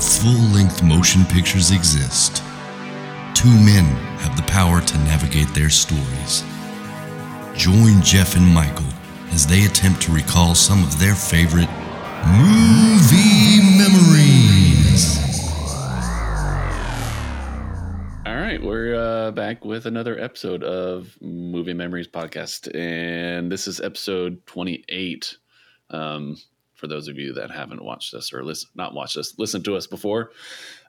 full length motion pictures exist, two men have the power to navigate their stories. Join Jeff and Michael as they attempt to recall some of their favorite movie memories. All right, we're uh, back with another episode of Movie Memories podcast, and this is episode 28. Um, for those of you that haven't watched us or listen, not watched us, listened to us before,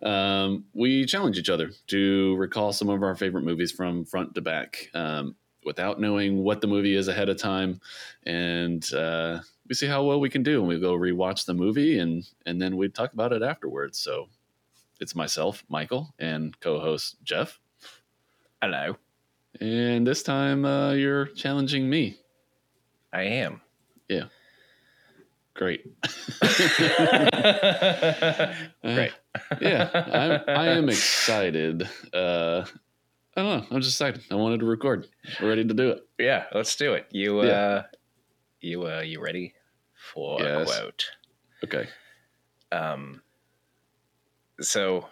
um, we challenge each other to recall some of our favorite movies from front to back um, without knowing what the movie is ahead of time, and uh, we see how well we can do. And we go rewatch the movie, and and then we talk about it afterwards. So it's myself, Michael, and co-host Jeff. Hello. And this time uh, you're challenging me. I am. Yeah. Great. Great. yeah, I'm, I am excited. Uh, I don't know. I'm just excited. I wanted to record. We're ready to do it. Yeah, let's do it. You Yeah. uh you uh you ready for Yes. a quote? Okay. Um so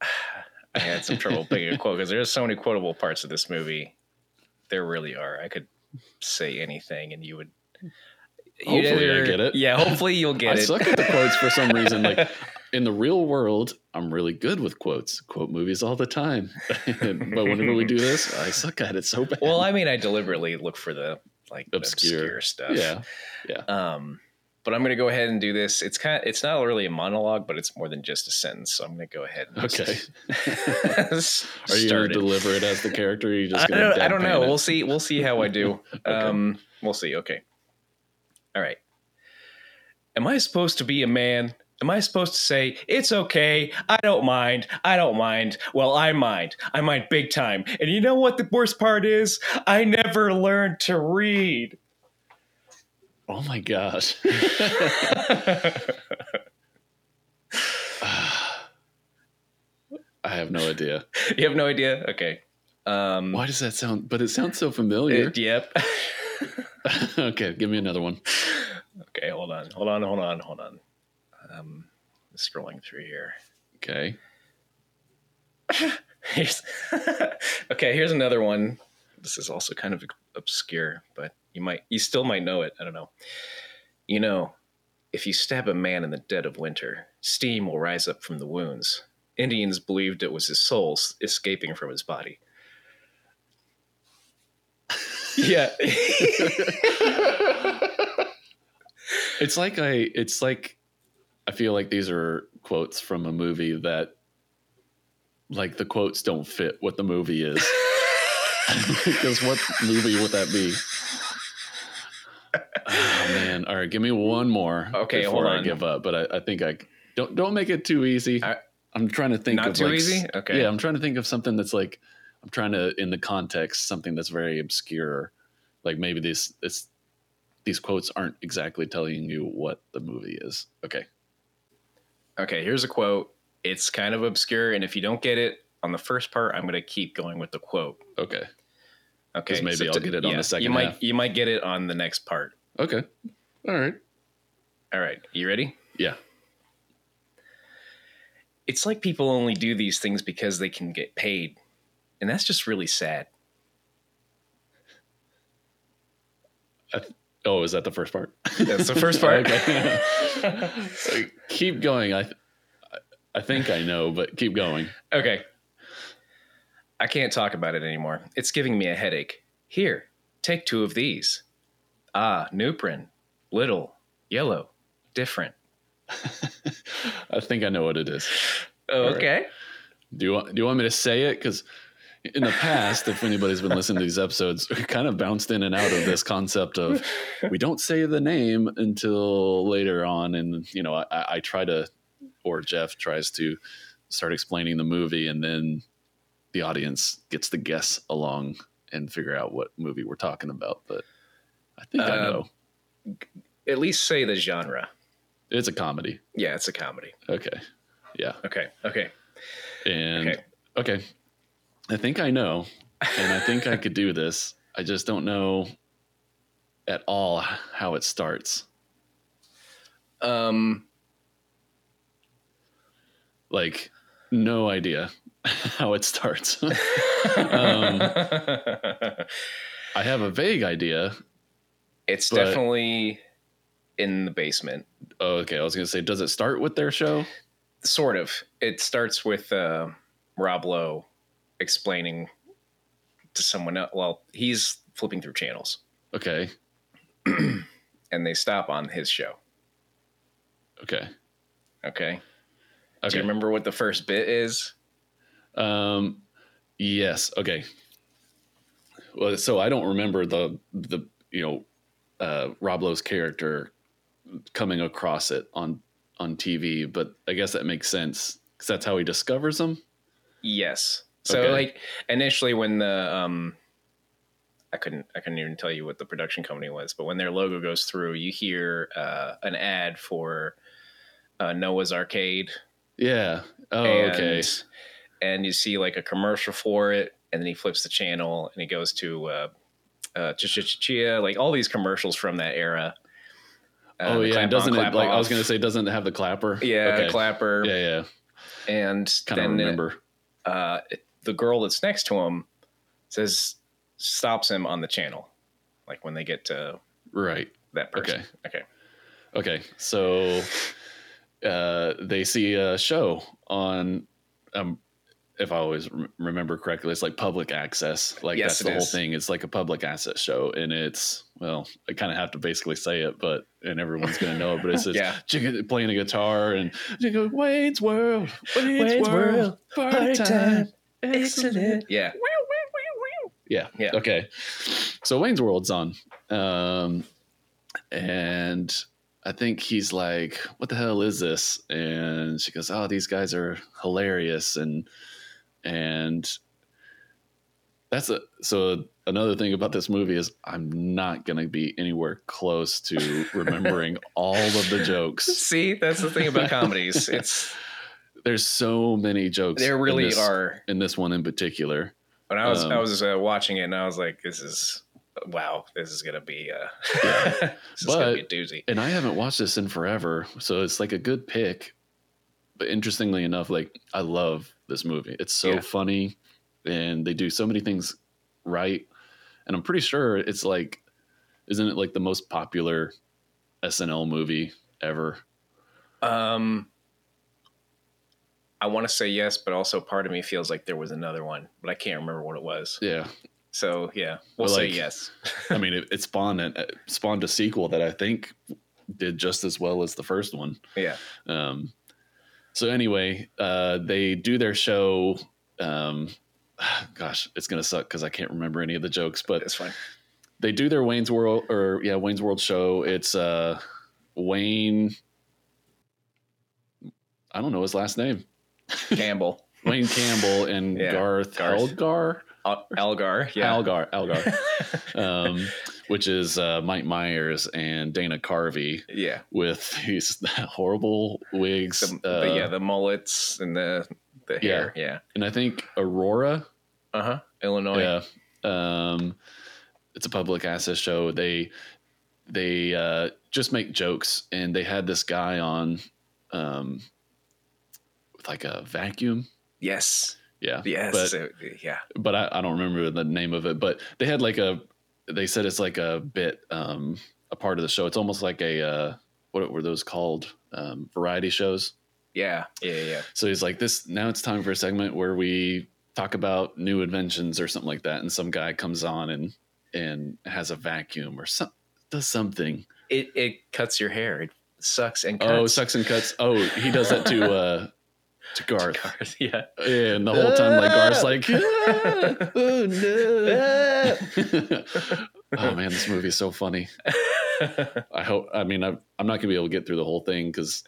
I had some trouble picking a quote because there's so many quotable parts of this movie. There really are. I could say anything and you would Hopefully I get it. Yeah, hopefully you'll get I it. I suck at the quotes for some reason. Like in the real world, I'm really good with quotes. Quote movies all the time. but whenever we do this, I suck at it so bad. well, I mean I deliberately look for the like Obscure. obscure, stuff. yeah. Yeah. Um, but I'm going to go ahead and do this. It's kind. Of, it's not really a monologue, but it's more than just a sentence. So I'm going to go ahead. And Okay. Are you going to deliver it as the character? You just I don't, I don't know. We'll see. We'll see how I do. Okay. Um, we'll see. Okay. All right. Am I supposed to be a man? Am I supposed to say it's okay? I don't mind. I don't mind. Well, I mind. I mind big time. And you know what the worst part is? I never learned to read. Oh my gosh. I have no idea. you have no idea. Okay. Um, Why does that sound? But it sounds so familiar. it- yep. okay, give me another one. Okay, hold on, hold on, hold on, hold on. Um, scrolling through here. Okay. Here's okay. Here's another one. This is also kind of obscure, but you might, you still might know it. I don't know. You know, if you stab a man in the dead of winter, steam will rise up from the wounds. Indians believed it was his soul escaping from his body. Yeah. It's like I. It's like I feel like these are quotes from a movie that, like, the quotes don't fit what the movie is. Because what movie would that be? Oh man! All right, give me one more. Okay, before hold I give up. But I, I think I don't. Don't make it too easy. I- I'm trying to think Not of too like, easy? Okay. Yeah, I'm trying to think of something that's like I'm trying to in the context something that's very obscure. Like maybe these it's these quotes aren't exactly telling you what the movie is. Okay. Okay, here's a quote. It's kind of obscure, and if you don't get it on the first part, I'm going to keep going with the quote. Okay. Okay, maybe I'll to- get it on the second You might half. you might get it on the next part. Okay. All right. All right, you ready? Yeah. It's like people only do these things because they can get paid, and that's just really sad. Oh, is that the first part? That's the first part. okay. So keep going. I I think I know, but keep going. Okay. I can't talk about it anymore. It's giving me a headache. Here, take two of these. Ah, Nuprin. Little, yellow, different. I think I know what it is. Okay. Do you want do you want me to say it? Because in the past, if anybody's been listening to these episodes, we kind of bounced in and out of this concept of we don't say the name until later on, and you know, I, I try to, or Jeff tries to start explaining the movie, and then the audience gets to guess along and figure out what movie we're talking about. But I think I Um, know At least say the genre. it's a comedy. Yeah, it's a comedy. Okay, yeah, Okay. Okay. and Okay. okay, I think I know, and I think I could do this. I just don't know at all how it starts. Um Like, no idea how it starts. um, I have a vague idea. it's but- definitely in the basement. Oh, okay, I was gonna say, does it start with their show? Sort of. It starts with uh, Rob Lowe explaining to someone else. Well, he's flipping through channels, Okay, and they stop on his show. okay, Okay. Do you remember what the first bit is? Um, yes. Okay. Well, so I don't remember the the you know uh, Rob Lowe's character coming across it on on TV, but I guess that makes sense because that's how he discovers them. Yes. So Okay. like initially when the um I couldn't I couldn't even tell you what the production company was, but when their logo goes through, you hear uh, an ad for uh, Noah's Arcade. Yeah. Oh, and, okay. And you see like a commercial for it, and then he flips the channel and he goes to uh, uh, Chia, like all these commercials from that era. Uh, oh yeah. Doesn't it clap like I was gonna say doesn't it have the clapper? yeah, Okay. clapper, Yeah, yeah. and Kind of remember. uh, the girl that's next to him says stops him on the channel, like when they get to Right. that person. Okay. Okay. Okay, so uh, they see a show on, um, if I always rem- remember correctly, it's like public access. Like Yes, that's the whole thing. It's like a public access show, and it's well, I kind of have to basically say it, but and everyone's gonna know it. But it's just Yeah. Playing a guitar and Wayne's World, Wayne's, Wayne's World, World, party party time, time, excellent. Yeah. Yeah. Yeah. Okay. So Wayne's World's on. Um, and I think he's like, what the hell is this? And she goes, oh, these guys are hilarious. And, and that's a, so another thing about this movie is I'm not going to be anywhere close to remembering all of the jokes. See, that's the thing about comedies. It's There's so many jokes. there in really this- are. in this one in particular. When I was um, I was uh, watching it and I was like, this is wow, this is gonna be uh, Yeah. this is gonna be a doozy. and I haven't watched this in forever, so it's like a good pick. But interestingly enough, like I love this movie. It's so Yeah. funny, and they do so many things right. And I'm pretty sure it's like, isn't it like the most popular SNL movie ever? Um, I want to say yes, but also part of me feels like there was another one, but I can't remember what it was. Yeah, So yeah, we'll say like- yes. I mean, it, it spawned an, it spawned a sequel that I think did just as well as the first one. Yeah. Um, so anyway, uh, they do their show. Um, gosh, it's gonna suck because I can't remember any of the jokes, but It's fine. they do their Wayne's World or yeah Wayne's World show. It's uh, Wayne. I don't know his last name. Campbell, Wayne Campbell and Yeah, Garth, Garth. Elgar. Al- Algar, yeah. Algar. Algar. um, which is uh, Mike Myers and Dana Carvey yeah. with these horrible wigs. The, uh, yeah, the mullets and the the hair. Yeah. and I think Aurora. Uh huh. Illinois. Yeah. Um, it's a public access show. They they uh, just make jokes, and they had this guy on um, with like a vacuum. Yes. Yeah. Yes. But So, yeah. but I, I don't remember the name of it. But they had like a they said it's like a bit um, a part of the show. It's almost like a uh, what were those called um, variety shows. Yeah. Yeah. Yeah. So he's like, this now it's time for a segment where we talk about new inventions or something like that. And some guy comes on and and has a vacuum or some does something. It it cuts your hair. It sucks and cuts. Oh, sucks and cuts. Oh, he does that to uh to Garth. yeah. Yeah, and the whole time like Garth's like, "Ah, oh no. oh man, this movie is so funny. I hope. I mean, I'm, I'm not gonna be able to get through the whole thing because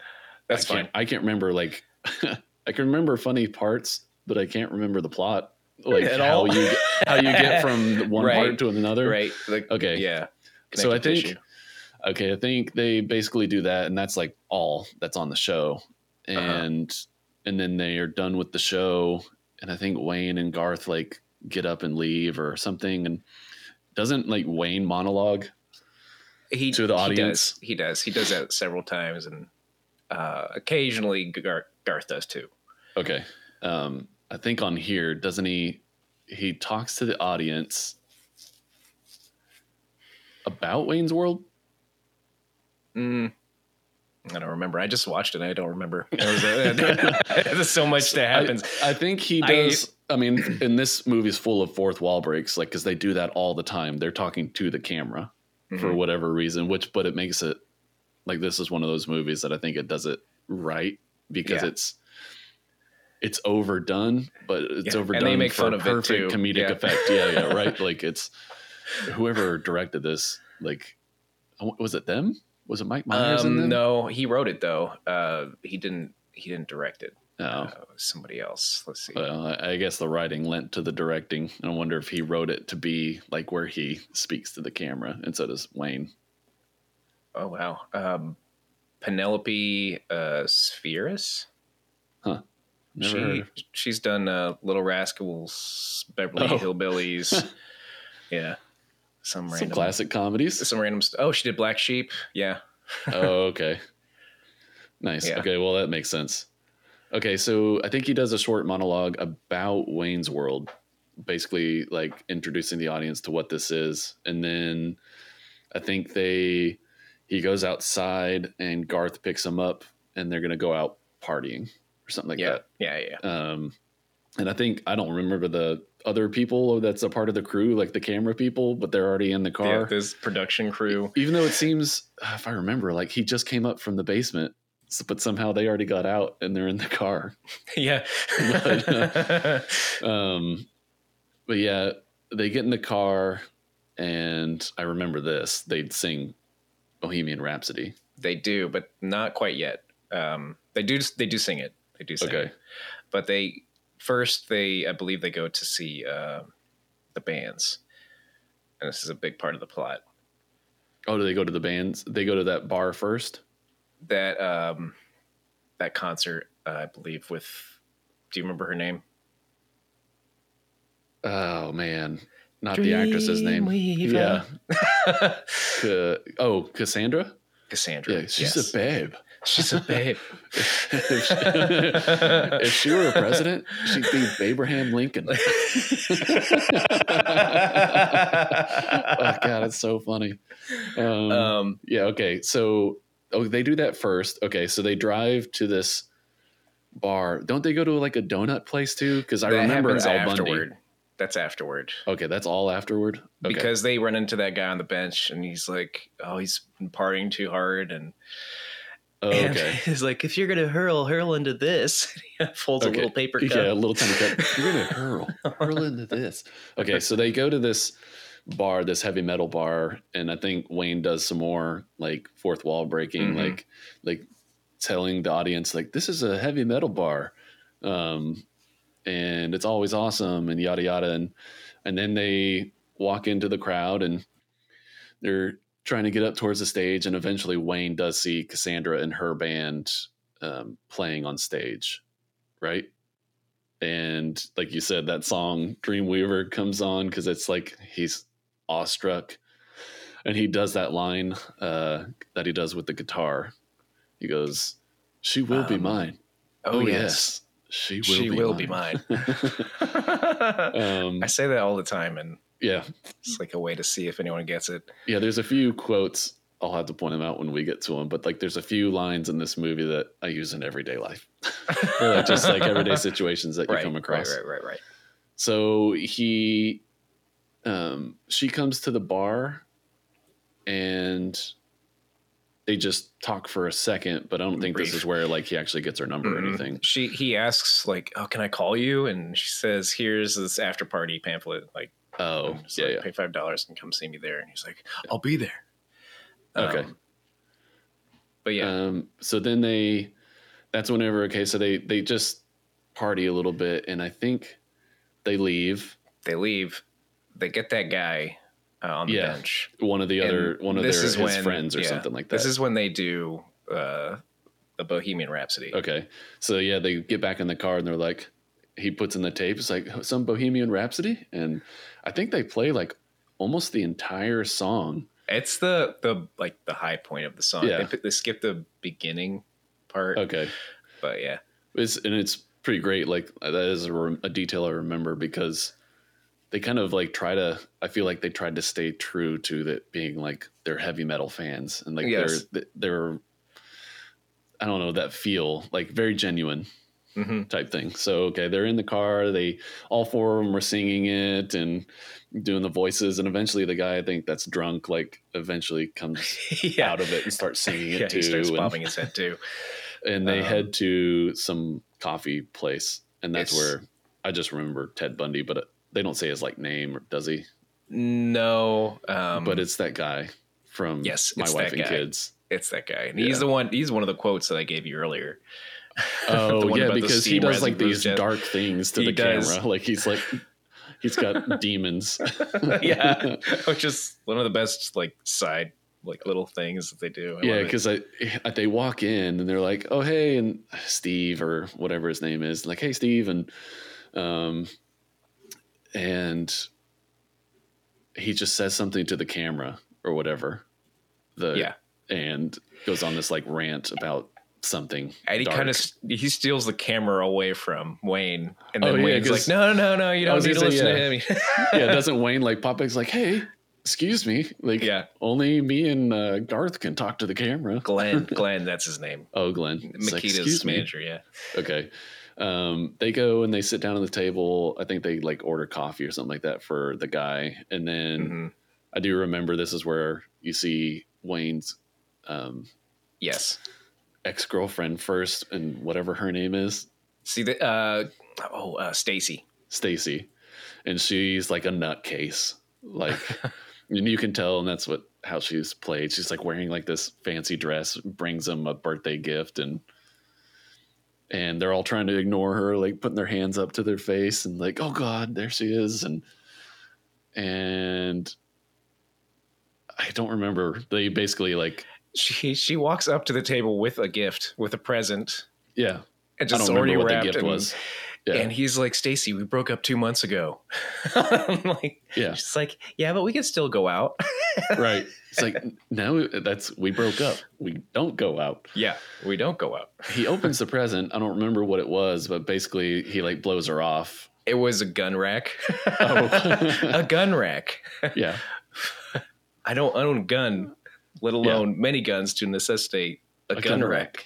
That's I can't, fine. I can't remember like I can remember funny parts, but I can't remember the plot. Like At how all. you get, how you get from one Right. part to another. Right. Like, Okay. Yeah. So I think okay, I think they basically do that, and that's like all that's on the show, Uh-huh. And then they are done with the show, and I think Wayne and Garth like get up and leave or something, and doesn't like Wayne monologue. he to the he audience. does. He does. He does that several times, and uh, occasionally Gar- Garth does too. Okay. Um, I think on here, doesn't he? He talks to the audience about Wayne's World. Mm, I don't remember. I just watched it. I don't remember. There was a- There's so much that happens. I, I think he does. I, mean, in this movie's full of fourth wall breaks, like because they do that all the time. They're talking to the camera for Mhm. whatever reason, which but it makes it like this is one of those movies that I think it does it right because Yeah. it's it's overdone, but it's Yeah, and overdone they make for fun of it perfect comedic Yeah. effect. Yeah, yeah, right. like it's whoever directed this, like was it them? Was it Mike Myers Um, no, he wrote it though. Uh, he didn't. He didn't direct it. No. Uh, somebody else. Let's see. Well, I guess the writing lent to the directing. I wonder if he wrote it to be like where he speaks to the camera, and so does Wayne. oh wow. Um, Penelope uh, Spheeris. Never she heard. she's done uh, Little Rascals, Beverly Oh. Hillbillies. yeah, some Some random classic comedies. Some random. St- oh, she did Black Sheep. Yeah. oh, okay. Nice. Yeah. Okay, well that makes sense. Okay, so I think he does a short monologue about Wayne's World, basically like introducing the audience to what this is, and then I think they he goes outside and Garth picks him up, and they're gonna go out partying or something like yeah. that. Yeah. Yeah. Um, and I think I don't remember the other people that's a part of the crew, like the camera people, but they're already in the car. Yeah. This production crew. Even though it seems, if I remember, like he just came up from the basement, but somehow they already got out and they're in the car. yeah. Um, but yeah, they get in the car, and I remember this. They'd sing Bohemian Rhapsody. they do, but not quite yet. Um, they do. They do sing it. They do sing Okay. it. But they first, they I believe they go to see uh, the bands, and this is a big part of the plot. Oh, do they go to the bands? They go to that bar first. That um, that concert, uh, I believe, with. Do you remember her name? Oh man, not the actress's name. Yeah. Dreamweaver. Ca- oh, Cassandra. Cassandra. Yeah, she's yes. a babe. She's a babe. if, she, if she were a president, she'd be Abraham Lincoln. oh God, it's so funny. Um, um, yeah. Okay. So, oh, they do that first. Okay. So they drive to this bar. Don't they go to like a donut place too? Because I remember Al Bundy. afterward. That's afterward. Okay, that's all afterward. Okay. because they run into that guy on the bench and he's like, "Oh, he's been partying too hard," and, Oh, okay. he's like, "If you're gonna hurl, hurl into this." he folds Okay. a little paper cup. Yeah, a little tiny cup. You're gonna hurl, hurl into this. Okay, so they go to this bar, this heavy metal bar, and I think Wayne does some more like fourth wall breaking, Mhm. like like telling the audience like this is a heavy metal bar, um, and it's always awesome and yada yada, and and then they walk into the crowd and they're trying to get up towards the stage, and eventually Wayne does see Cassandra and her band um, playing on stage, right? And like you said, that song Dreamweaver comes on because it's like he's awestruck, and he does that line uh, that he does with the guitar. He goes, "She will be Um, mine." oh yes, she will. she be will mine. be mine. um, I say that all the time, and yeah, it's like a way to see if anyone gets it. yeah. There's a few quotes. I'll have to point them out when we get to them. But like, there's a few lines in this movie that I use in everyday life, or like just like everyday situations that you come across. Right, right, right, right. So he, um, she comes to the bar, and they just talk for a second. But I don't think this is where like he actually gets her number or Mhm. anything. She he asks like, "Oh, can I call you?" And she says, "Here's this after party pamphlet. Like, Oh, just, yeah, like, yeah. pay five dollars and come see me there." And he's like, "I'll be there." Okay. Um, but yeah, Um, so then they, that's whenever okay. So they they just party a little bit, and I think they leave. they leave. They get that guy uh, on the Yeah. bench. One of the other And one of their his when- friends or yeah, something like that. This is when they do uh, the Bohemian Rhapsody. Okay. So yeah, they get back in the car and they're like, he puts in the tape. It's like some Bohemian Rhapsody, and I think they play like almost the entire song. It's the the like the high point of the song. Yeah. They, they skip the beginning part, Okay. but yeah, It's and it's pretty great. Like uh, that is a, a detail I remember because they kind of like try to. I feel like they tried to stay true to that being like they're heavy metal fans and like Yes. they're they're. I don't know that feel like very genuine hmm type thing. So okay, they're in the car. They all four of them were singing it and doing the voices, and eventually the guy I think that's drunk like eventually comes yeah. out of it and starts singing it yeah, too. he starts and- bobbing his head too. and they Um, head to some coffee place, and that's where I just remember Ted Bundy, but they don't say his like name, or does he? No, um, but it's that guy from Yes, My Wife and guy. Kids. it's that guy. And Yeah. he's the one. He's one of the quotes that I gave you earlier. Oh yeah, because he does like these dark things to He the does. camera. Like he's like he's got demons. yeah, which is one of the best like side like little things that they do. I yeah, because I, I they walk in and they're like, "Oh hey," and Steve or whatever his name is, like, "Hey Steve," and um, and he just says something to the camera or whatever. The yeah, and goes on this like rant about something. and he kind of he steals the camera away from Wayne, and Oh, then yeah, Wayne's like, "No, no, no, you don't need to say, listen to him." yeah. Doesn't Wayne like pop back's like, "Hey, excuse me," like yeah, only me and uh, Garth can talk to the camera. Glenn, Glenn, that's his name. Oh, Glenn. It's like, Mikita's "Excuse me." manager. Yeah, Okay. Um, they go and they sit down at the table. I think they like order coffee or something like that for the guy. And then Mhm. I do remember this is where you see Wayne's um, yes. Ex girlfriend first, and whatever her name is, See the uh, oh uh, Stacy. Stacy, and she's like a nutcase. Like, and you can tell, and that's what how she's played. She's like wearing like this fancy dress, brings him a birthday gift, and and they're all trying to ignore her, like putting their hands up to their face, and like, oh god, there she is, and and I don't remember. They basically like, She she walks up to the table with a gift, with a present, yeah, and I just don't already remember what the wrapped. gift and, was. Yeah, and he's like, "Stacy, we broke up two months ago." I'm like, yeah, she's like, "Yeah, but we can still go out." right. It's like no, that's we broke up. We don't go out. yeah, we don't go out. he opens the present. I don't remember what it was, but basically he like blows her off. It was a gun rack. Oh. a gun rack. Yeah. I don't own a gun, let alone many guns to necessitate a, A gun, gun rack.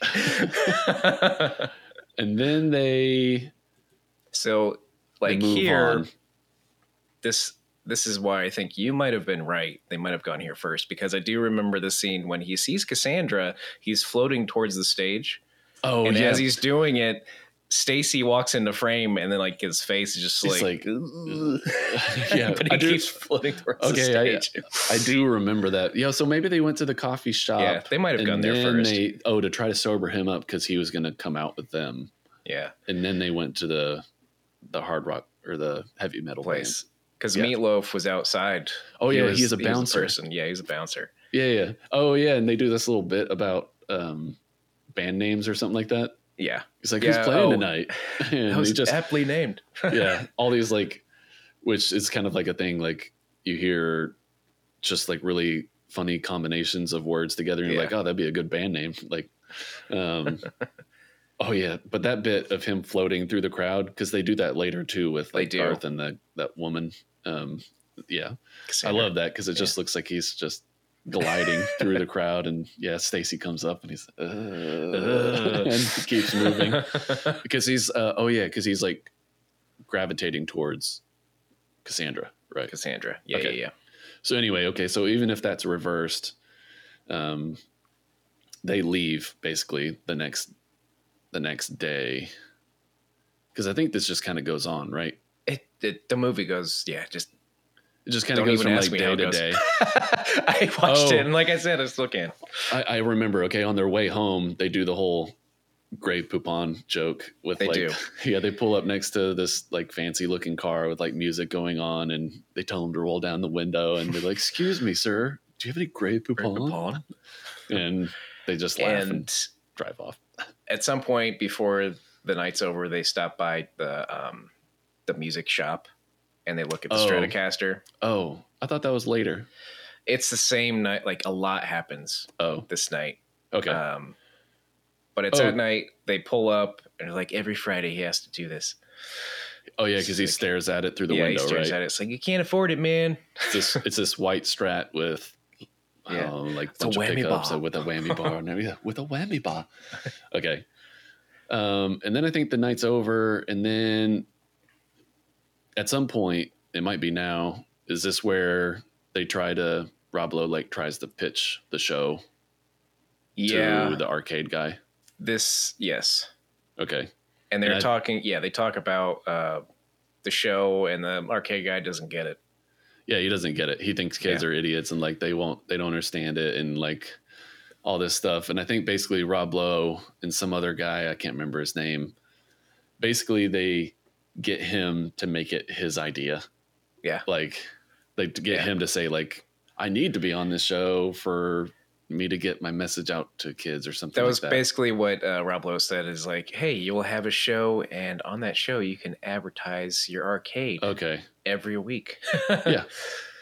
And then they so, they like move here, on. this this is why I think you might have been right. They might have gone here first because I do remember the scene when he sees Cassandra. He's floating towards the stage, Oh and yeah. as he's doing it, Stacy walks into the frame, and then like his face is just like, like, yeah, but he I do- keeps floating towards Okay, the I- stage. I do remember that. Yeah, so maybe they went to the coffee shop. yeah, they might have gone there first. they oh to try to sober him up because he was going to come out with them, yeah, and then they went to the the hard rock or the heavy metal place because Yeah. Meatloaf was outside. Oh yeah, was- he's a he bouncer. person. Yeah, he's a bouncer. Yeah, yeah. Oh yeah, and they do this little bit about um, band names or something like that. Yeah, He's like, Yeah, "Who's playing oh. tonight?" And that was just aptly named. yeah, all these like, which is kind of like a thing. Like you hear just like really funny combinations of words together, and you're Yeah. like, "Oh, that'd be a good band name." Like, um, oh yeah, but that bit of him floating through the crowd because they do that later too with like Garth and the that woman. Um, yeah, I love that because it just looks like he's just gliding through the crowd, and yeah, Stacy comes up and he's uh, and he keeps moving because he's uh, oh yeah because he's like gravitating towards Cassandra, right? Cassandra. Yeah, Okay. yeah, yeah. So anyway, okay, so even if that's reversed, um, they leave basically the next the next day because I think this just kind of goes on, right? It, it the movie goes. Yeah, just It just kind of goes from like day to day. I watched Oh. it, and like I said, I still can't. I, I remember. Okay, on their way home, they do the whole Grey Poupon joke with They like, do. yeah, they pull up next to this like fancy looking car with like music going on, and they tell them to roll down the window, and they're like, "Excuse me, sir, do you have any Grey Poupon?" Paul. And they just laugh and, And drive off. at some point before the night's over, they stop by the um, the music shop, and they look at the Oh. Stratocaster. Oh, I thought that was later. It's the same night. Like a lot happens Oh, this night. okay. Um, but it's Oh. at night. They pull up and like every Friday he has to do this. Oh yeah, because he Like- stares at it through the yeah, window, he stares right? at it. It's like you can't afford it, man. It's this it's this white strat with Yeah. oh, like It's a whammy pickups bar. with a whammy bar and everything. with a whammy bar. Okay. Um, and then I think the night's over, and then at some point, it might be now, is this where they try to Rob Lowe like tries to pitch the show Yeah, to the arcade guy? this yes, Okay. and they're And I- talking. Yeah, they talk about uh, the show, and the arcade guy doesn't get it. Yeah, he doesn't get it. He thinks kids are idiots and like they won't they don't understand it and like all this stuff. And I think basically Rob Lowe and some other guy, I can't remember his name, basically they get him to make it his idea. Yeah. Like like to get Yeah. him to say like I need to be on this show for me to get my message out to kids or something That like was that. basically what uh, Rob Lowe said. Is like, hey, you will have a show, and on that show you can advertise your arcade okay. every week. Yeah.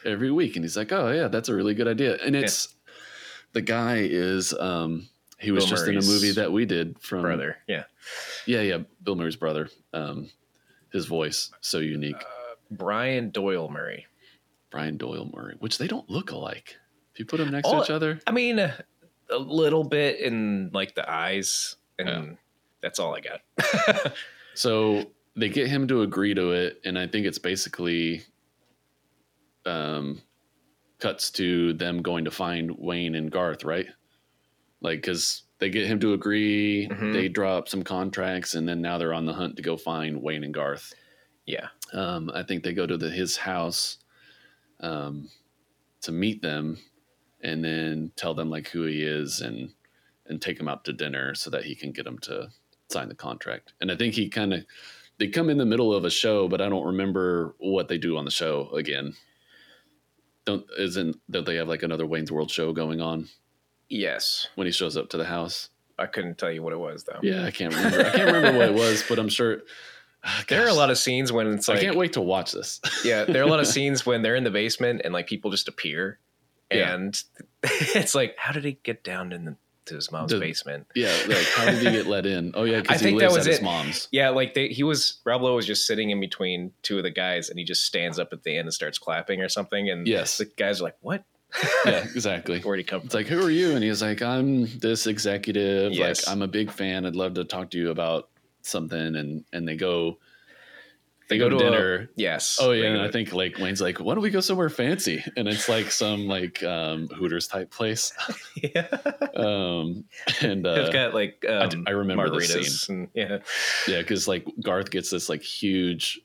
every week and he's like oh yeah that's a really good idea and it's the guy is um he was Bill just in a movie that we did from brother. Yeah, yeah yeah bill murray's brother um his voice so unique Brian Doyle Murray. brian doyle murray which they don't look alike if you put them next Oh, to each other I mean, uh, a little bit in like the eyes, and Yeah. that's all I got. so they get him to agree to it and i think it's basically um cuts to them going to find wayne and garth right like because they get him to agree Mhm. they drop some contracts and then now they're on the hunt to go find wayne and garth. Yeah, um, i think they go to the, his house um, to meet them and then tell them like who he is and and take him out to dinner so that he can get him to sign the contract. And i think he kind of they come in the middle of a show but i don't remember what they do on the show again. Don't isn't that they have like another wayne's world show going on yes. when he shows up to the house I couldn't tell you what it was though. yeah i can't remember i can't remember what it was but i'm sure ah, There are a lot of scenes when it's like i can't wait to watch this yeah, there are a lot of scenes when they're in the basement and like people just appear, Yeah. and it's like, how did he get down in the, to his mom's The- basement? Yeah, like how did he get let in? Oh yeah, because he think that lives was at his mom's. Yeah, like they, he was Rob Lowe was just sitting in between two of the guys, and he just stands up at the end and starts clapping or something, and Yes. the guys are like, "What? Yeah, exactly. Where'd he come from?" It's like, who are you? And he's like, I'm this executive. Yes. Like, I'm a big fan. I'd love to talk to you about something. And and they go, they, go, to, a- dinner. yes. oh yeah, and I think like Wayne's like, why don't we go somewhere fancy? And it's like some like um, Hooters type place. yeah. Um, and They've uh, got like I um, d- I remember the scene. and yeah, yeah, because like Garth gets this like huge.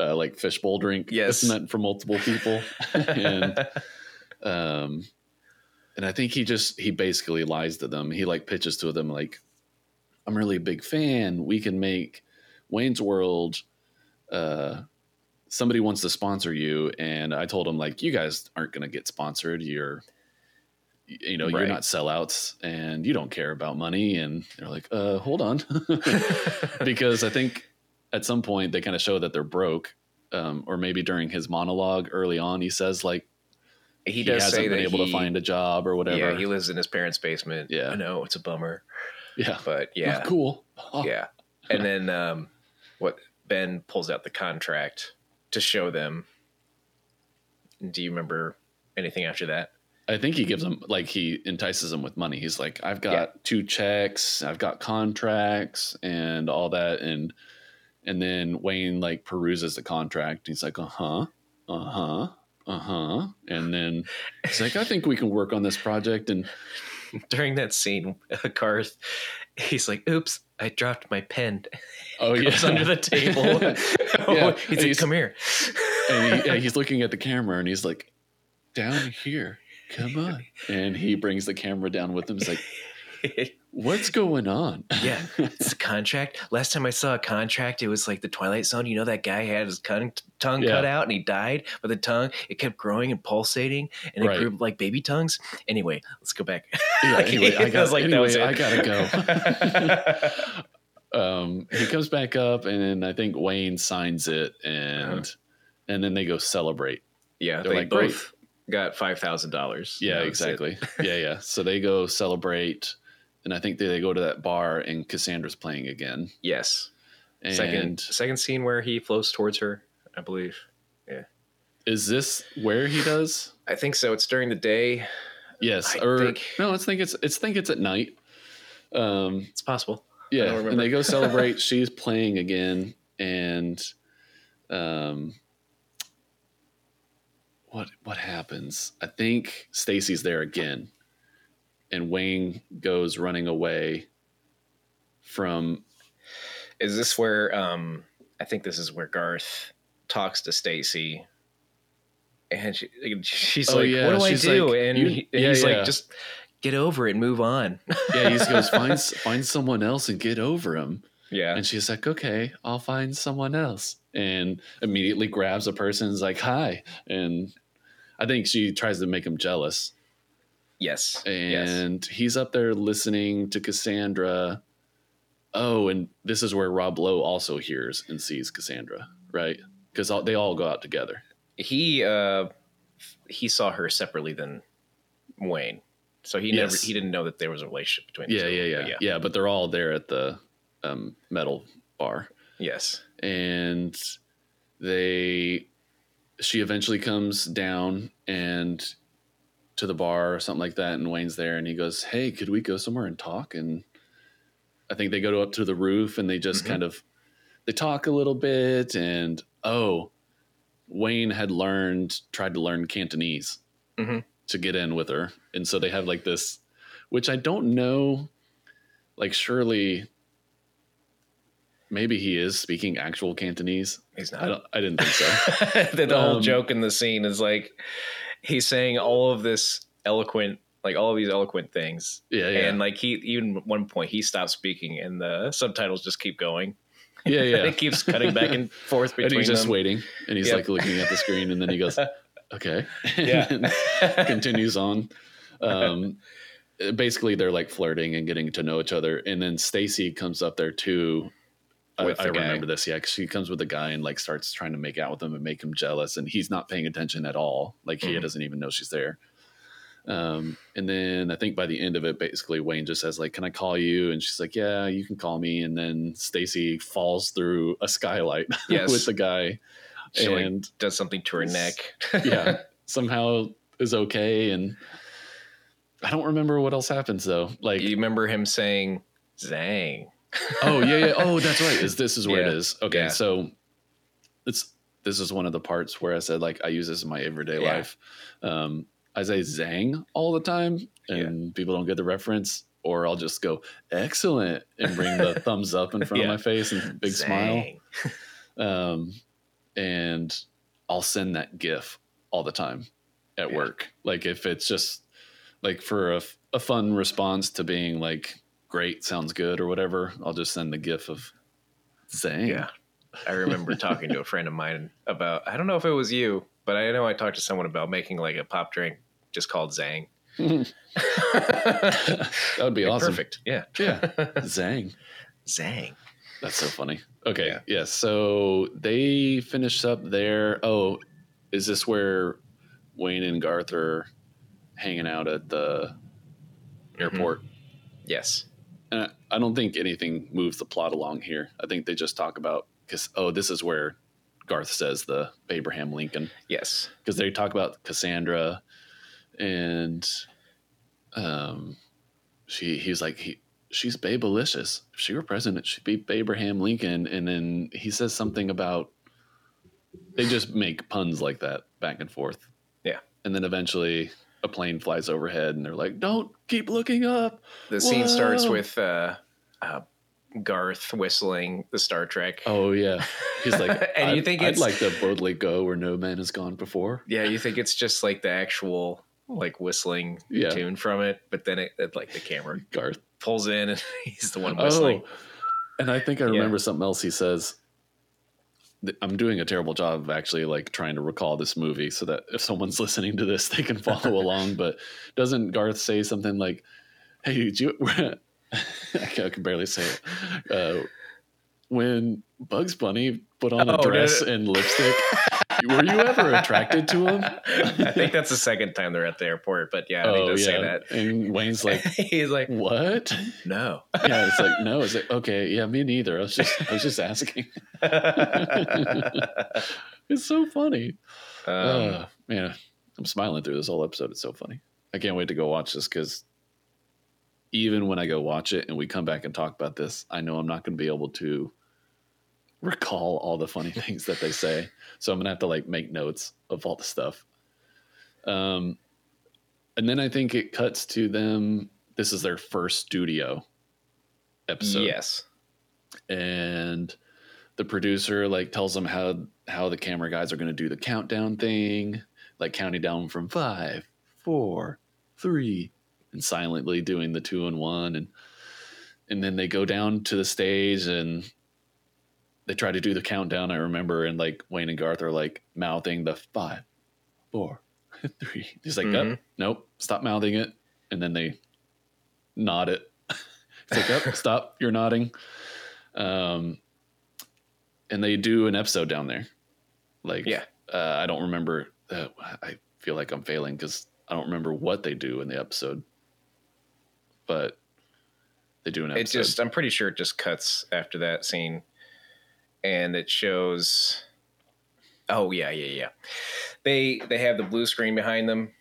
Uh, like fishbowl drink Yes. that's meant for multiple people and um and i think he just he basically lies to them. He like pitches to them like i'm really a big fan. We can make wayne's world uh somebody wants to sponsor you. And i told him like you guys aren't going to get sponsored. You're you know you're not sellouts and you don't care about money. And they're like uh hold on. Because i think at some point they kind of show that they're broke. Um, or maybe during his monologue early on he says like he he, does hasn't say been that able to find a job or whatever. Yeah, he lives in his parents' basement. Yeah. I know it's a bummer, yeah. but yeah, cool. Oh, yeah. And then um, what Ben pulls out the contract to show them. Do you remember anything after that? I think he gives them like he entices them with money. He's like, I've got Yeah. two checks, I've got contracts and all that, and and then Wayne like peruses the contract. He's like, uh-huh. uh huh, uh huh, uh and then he's like, I think we can work on this project. And During that scene, Garth, he's like, "Oops, I dropped my pen." oh yeah, under the table. Yeah. he's like, He's- "Come here." and he, he's looking at the camera and he's like, down here, come on. And he brings the camera down with him. He's like, what's going on? yeah, it's a contract. Last time I saw a contract, it was like the Twilight Zone. You know that guy had his con- tongue Yeah. cut out and he died, but the tongue it kept growing and pulsating and it Right. grew like baby tongues. Anyway, let's go back. Yeah, anyway, I got, was like that anyway. I gotta go. um, he comes back up and I think Wayne signs it and Uh-huh. and then they go celebrate. yeah, They're they like, both got five thousand dollars. Yeah, exactly. yeah, yeah. So they go celebrate and I think they, they go to that bar and Cassandra's playing again. Yes. And second second scene where he flows towards her, I believe. Yeah. Is this where he does? I think so. It's during the day. Yes, I or think- no? Let's think it's it's think it's at night. Um, It's possible. yeah, and they go celebrate. She's playing again, and um, what what happens? I think Stacy's there again, and Wayne goes running away from. Is this where um I think this is where Garth talks to Stacy and she, she's Oh, like, yeah, "What do I do?" like, and, you- he- and yeah, he's yeah. like, "Just get over it, and move on." Yeah, he goes find find someone else and get over him. yeah. And she's like, okay, I'll find someone else. And immediately grabs a person and is like, hi. And I think she tries to make him jealous. Yes. yes. And he's up there listening to Cassandra. Oh, and this is where Rob Lowe also hears and sees Cassandra, right? Because they all go out together. He uh he saw her separately than Wayne. So he never Yes. he didn't know that there was a relationship between the Yeah, two. yeah, yeah, But yeah, yeah. But they're all there at the um, metal bar. Yes. and they she eventually comes down and to the bar or something like that and wayne's there and he goes hey could we go somewhere and talk and i think they go up to the roof and they just Mhm. kind of they talk a little bit and oh wayne had learned tried to learn cantonese Mhm. to get in with her and so they have like this which i don't know like surely maybe he is speaking actual cantonese He's I, not. don't, I didn't think so. the, the whole Um, joke in the scene is like he's saying all of this eloquent like all of these eloquent things Yeah, yeah, and like he even at one point he stops speaking and the subtitles just keep going yeah, yeah. it keeps cutting back and forth between. and he's just them waiting, and he's Yep. like looking at the screen, and then he goes, "Okay," Yeah. continues on. Um, basically, they're like flirting and getting to know each other, and then Stacy comes up there too. I, I remember this. Yeah, 'cause she comes with a guy and like starts trying to make out with him and make him jealous, and he's not paying attention at all. Like he Mhm. doesn't even know she's there. Um, and then I think by the end of it, basically Wayne just says like, "Can I call you?" And she's like, "Yeah, you can call me." And then Stacy falls through a skylight Yes. with the guy, She, like, and does something to her neck yeah, somehow is okay. And I don't remember what else happens though. Like, you remember him saying zang oh yeah, yeah. Oh, that's right. Is this is where it Yeah. is? Okay, Yeah. so it's this is one of the parts where I said like I use this in my everyday Yeah. life. Um, I say "zang" all the time, and people don't get the reference. Or I'll just go excellent and bring the thumbs up in front of my face and big smile. Um, and I'll send that GIF all the time at work. Like if it's just like for a fun response to being like great, sounds good or whatever, I'll just send the GIF of Zang. Yeah. I remember talking to a friend of mine about I don't know if it was you, but I know I talked to someone about making like a pop drink just called Zang. that would be awesome. Perfect. Yeah. Yeah, Zang. Zang. That's so funny. Okay, Yeah. yeah. So they finish up there. Oh, is this where Wayne and Garth are hanging out at the mm-hmm. airport? Yes. And I- I don't think anything moves the plot along here. I think they just talk about because oh, this is where Garth says the Abraham Lincoln Yes. because they talk about Cassandra and um, she he's like he she's babelicious. If she were president, she'd be Abraham Lincoln. And then he says something about they just make puns like that back and forth. Yeah. And then eventually a plane flies overhead and they're like, "Don't keep looking up." The scene starts with uh, uh, Garth whistling the Star Trek. Oh yeah, he's like, And you "I'd- think I'd it's- like to boldly go where no man has gone before. Yeah, you think it's just like the actual like whistling Yeah. tune from it, but then it, it like the camera Garth. pulls in and he's the one whistling. Oh, and I think I Yeah. remember something else he says. I'm doing a terrible job of actually like trying to recall this movie so that if someone's listening to this, they can follow along. But doesn't Garth say something like, "Hey, did you?" I can, barely say it. Uh, when Bugs Bunny put on a Oh, dress and lipstick, Were you ever attracted to him? I think that's the second time they're at the airport, but yeah, he oh does yeah. say that. And Wayne's like, He's like, "What?" no. Yeah, it's like, "No." It's like, "Okay, yeah, me neither." I was just, I was just asking. It's so funny. um, uh, man, I'm smiling through this whole episode. It's so funny. I can't wait to go watch this because even when I go watch it and we come back and talk about this, I know I'm not going to be able to recall all the funny things that they say. So I'm going to have to like make notes of all the stuff. Um, and then I think it cuts to them. This is their first studio episode yes. and the producer like tells them how how the camera guys are going to do the countdown thing like counting down from five four three and silently doing the two and one and and then they go down to the stage and they try to do the countdown i remember and like wayne and garth are like mouthing the five four three. He's like Mhm. oh, nope stop mouthing it. And then they nod it. It's like oh, stop you're nodding. Um and they do an episode down there. Like Yeah. uh, i don't remember uh, i feel like i'm failing because i don't remember what they do in the episode. But they do an It episode. Just, I'm pretty sure it just cuts after that scene and it shows. Oh, yeah, yeah, yeah. They, they have the blue screen behind them.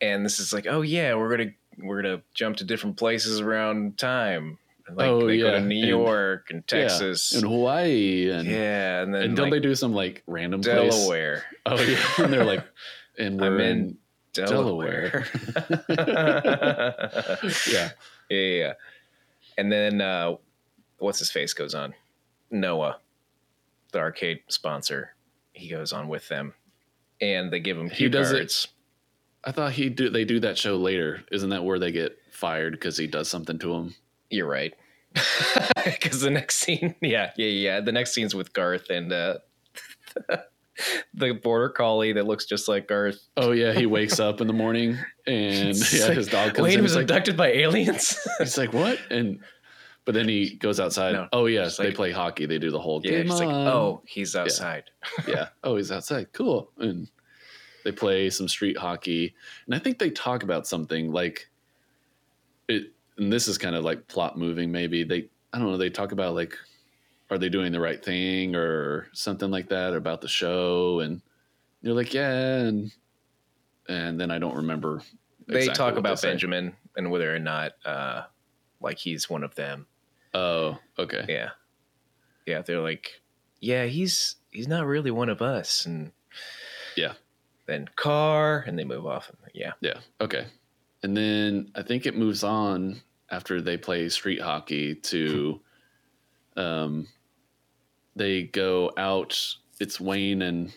And this is like, oh, yeah, we're going to, we're to jump to different places around time. Like Oh, they go yeah. to New York and Texas. and hawaii and yeah. And then and don't like, they do some like random place Delaware. oh yeah and they're like and we're I'm in in Delaware. yeah yeah, yeah, yeah. And then uh, what's his face goes on? Noah, the arcade sponsor, he goes on with them, and they give him He cue does it- i thought he do they do that show later isn't that where they get fired because he does something to him You're right. Because the next scene, yeah, yeah, yeah. The next scene's with Garth and uh, the border collie that looks just like Garth. Oh yeah, he wakes up in the morning and yeah, like, his dog comes Wayne in. was He's like, abducted by aliens. he's like, what? And but then he goes outside. No, oh yes, they like- play hockey. They do the whole yeah, game. like, oh, he's outside. yeah. Oh, he's outside. Cool. And they play some street hockey, and I think they talk about something like it. And this is kind of like plot moving. Maybe they. I don't know. They talk about like, are they doing the right thing or something like that about the show? And you're like, yeah, and and then I don't remember. They talk about say. Benjamin and whether or not, uh, like, he's one of them. Oh, okay. Yeah, yeah. They're like, yeah, he's he's not really one of us, and Yeah. Then car, and they move off. Yeah, Yeah. Okay. And then I think it moves on after they play street hockey to um they go out it's Wayne and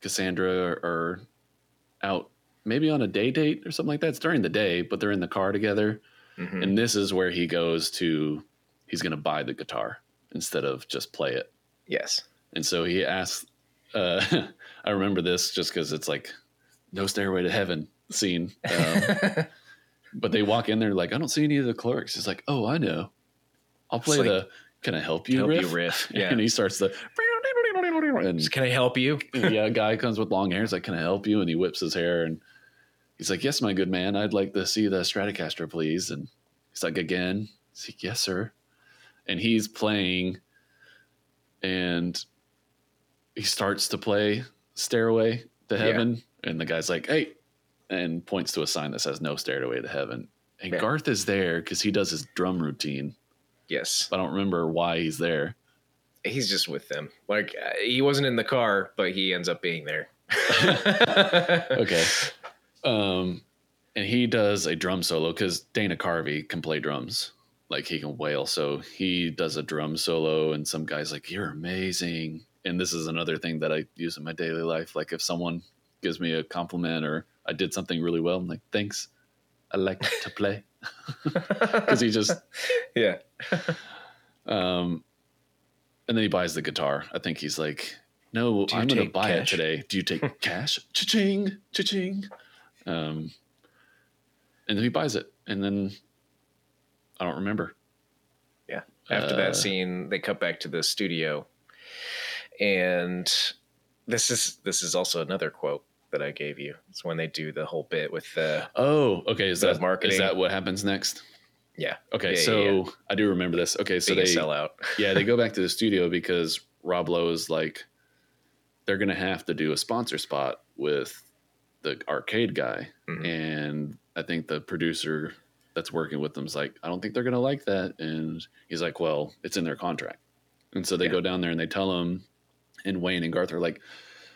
Cassandra are, out maybe on a day date or something like that. It's during the day, but they're in the car together. Mhm. And this is where he goes to he's gonna buy the guitar instead of just play it. yes, And so he asks, uh, I remember this just because it's like no stairway to heaven scene. Um, but they walk in there like, I don't see any of the clerks. He's like, oh, I know. I'll play like, the, can I help you help riff? you riff. Yeah, And he starts the, and can I help you? yeah, a guy comes with long hair. He's like, can I help you? And he whips his hair and he's like, yes, my good man. I'd like to see the Stratocaster, please. And he's like, again? He's like, yes, sir. And he's playing and he starts to play Stairway to Yeah. Heaven. And the guy's like, hey, and points to a sign that says no stairway to heaven. And Yeah. Garth is there because he does his drum routine. Yes, I don't remember why he's there. he's just with them. Like uh, he wasn't in the car, but he ends up being there. okay. Um, and he does a drum solo because Dana Carvey can play drums, like he can wail. So he does a drum solo, and some guy's like, "You're amazing." And this is another thing that I use in my daily life. Like if someone gives me a compliment or I did something really well, I'm like, "Thanks." I like to play because he just yeah. um, and then he buys the guitar. I think he's like, "No, I'm going to buy cash?" it today. Do you take cash? Cha-ching, cha-ching." Um, and then he buys it, and then I don't remember. Yeah. After Uh, that scene, they cut back to the studio, and this is this is also another quote that I gave you. It's when they do the whole bit with the Oh, okay. Is that marketing. Is that what happens next? yeah Okay, Yeah, so yeah, I do remember this. Okay, so being they sell out. yeah they go back to the studio because Rob Lowe is like they're gonna have to do a sponsor spot with the arcade guy, Mhm. and I think the producer that's working with them's like, I don't think they're gonna like that, and he's like, well, it's in their contract, and so they Yeah. go down there and they tell him, and Wayne and Garth are like,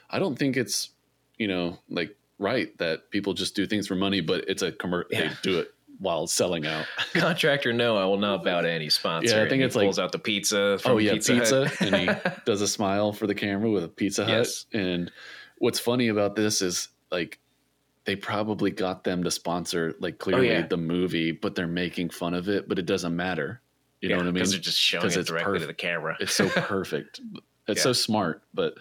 I don't think it's you know like right that people just do things for money, but it's a commercial, Yeah. they do it while selling out. Contractor, no, I will not bow to any sponsor. Yeah, I think it's like- pulls out the pizza. Oh yeah, pizza, pizza, and he does a smile for the camera with a Pizza Hut. Yes. And what's funny about this is like they probably got them to sponsor like clearly Oh, yeah. the movie, but they're making fun of it, but it doesn't matter. You know what I mean? Because they're just showing it it's directly to the camera. It's so perfect. It's Yeah. so smart. But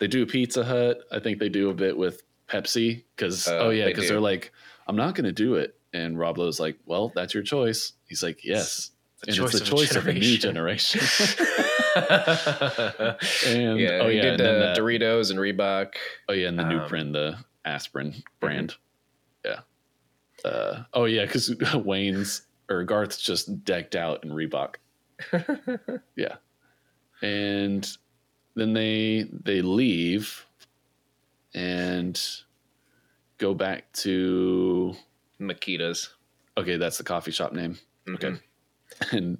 they do Pizza Hut. I think they do a bit with Pepsi because Uh, oh yeah, because do. they're like, I'm not going to do it. And Rob Lowe's like, well, that's your choice. He's like, yes. The and it's the choice of a new generation. and yeah, oh he yeah, did and uh, that- Doritos and Reebok. oh yeah, and the Nuprin, the aspirin brand. Yeah. Uh, oh yeah, because Wayne's or Garth's just decked out in Reebok. yeah, and then they they leave and go back to Mikita's. okay, that's the coffee shop name. Okay, Mhm. and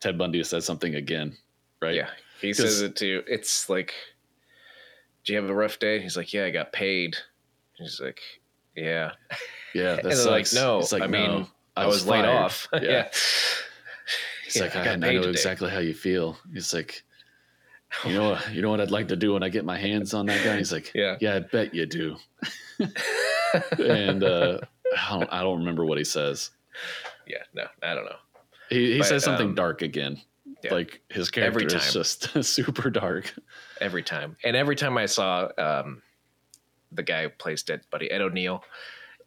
Ted Bundy says something again, right? Yeah, he says it too. It's like, "Do you have a rough day?" He's like, "Yeah, I got paid." He's like, "Yeah." yeah. And they're like, "No, It's like, I mean, no, I, was, laid off. Yeah. yeah. It's Yeah, like I I, know today. exactly how you feel. He's like, you know, you know what I'd like to do when I get my hands on that guy. He's like, Yeah. yeah, I bet you do. and uh, I don't, I don't remember what he says. yeah, no, I don't know. He, he But, says something um, dark again. yeah. Like his character Every is just super dark. Every time, and every time I saw um, the guy who plays Ted Bundy, Ed O'Neill,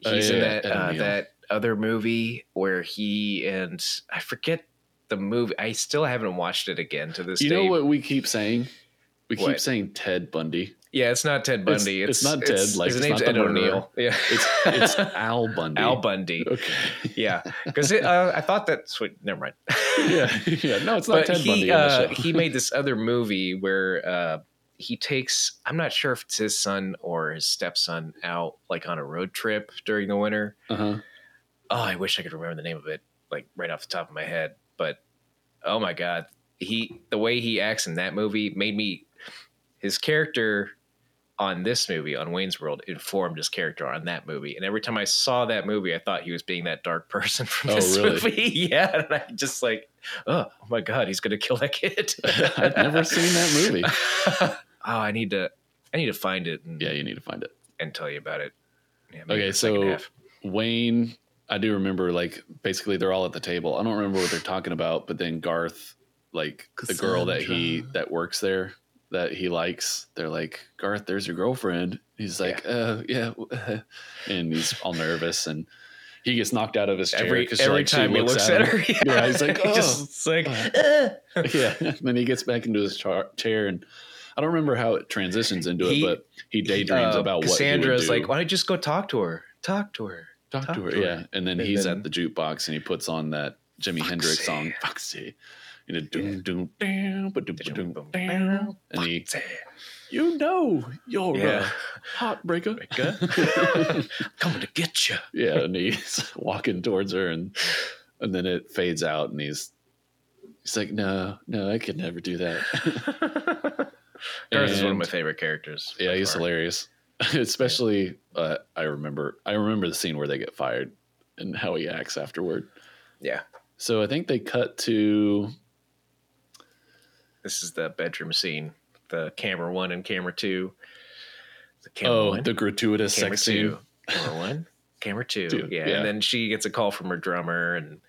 Oh, he's in yeah, that uh, that other movie where he and I forget the movie. I still haven't watched it again to this day. You day. know what we keep saying? We keep saying Ted Bundy. Yeah, it's not Ted It's- Bundy. it's not Ted, like, his it's name's not Ed. O'Neill. Yeah, It's it's Al Bundy. Al Bundy. Okay. Yeah, because uh, I thought that's what. Never mind. yeah, yeah. No, it's not but Ted he Bundy. uh, he made this other movie where uh, he takes I'm not sure if it's his son or his stepson out like on a road trip during the winter. uh-huh. Oh, I wish I could remember the name of it like right off the top of my head. But oh my god, he the way he acts in that movie made me his character on this movie on Wayne's World informed his character on that movie. And every time I saw that movie, I thought he was being that dark person from Oh, this really? movie. yeah, and I just like, oh, oh my god, he's gonna kill that kid. I've never seen that movie. Oh, I need to, I need to find it and, Yeah, you need to find it. and tell you about it. Yeah, Okay, so. Wayne, I do remember like basically they're all at the table. I don't remember what they're talking about, but then Garth, like the girl that he that works there that he likes, they're like, Garth, there's your girlfriend. He's like, uh, yeah, and he's all nervous and he gets knocked out of his chair every 'cause, every like, she time he looks at him. her, yeah, Yeah, he's like, he just it's like. "Uh." yeah. And then he gets back into his char- chair and I don't remember how it transitions into He- it, but he daydreams Uh, about what Cassandra's he like, why don't you just go talk to her? Talk to her. talk, talk to her, to her. yeah. And then And he's then- at the jukebox and he puts on that Jimi Hendrix song, Foxy. You know, doom, doom, doom, ba doom, doom, doom. And he, Foxy. you know, you're Yeah. a heartbreaker. Coming to get you. yeah, and he's walking towards her, and and then it fades out, and he's he's like, no, no, I could never do that. Garth is one of my favorite characters. Yeah, he's far. hilarious. Especially, uh, I remember, I remember the scene where they get fired and how he acts afterward. Yeah. So I think they cut to This is the bedroom scene. The camera one and camera two. The camera oh one. the gratuitous camera sex two. scene. Camera one. Camera two. Two, Yeah. yeah. And then she gets a call from her drummer and,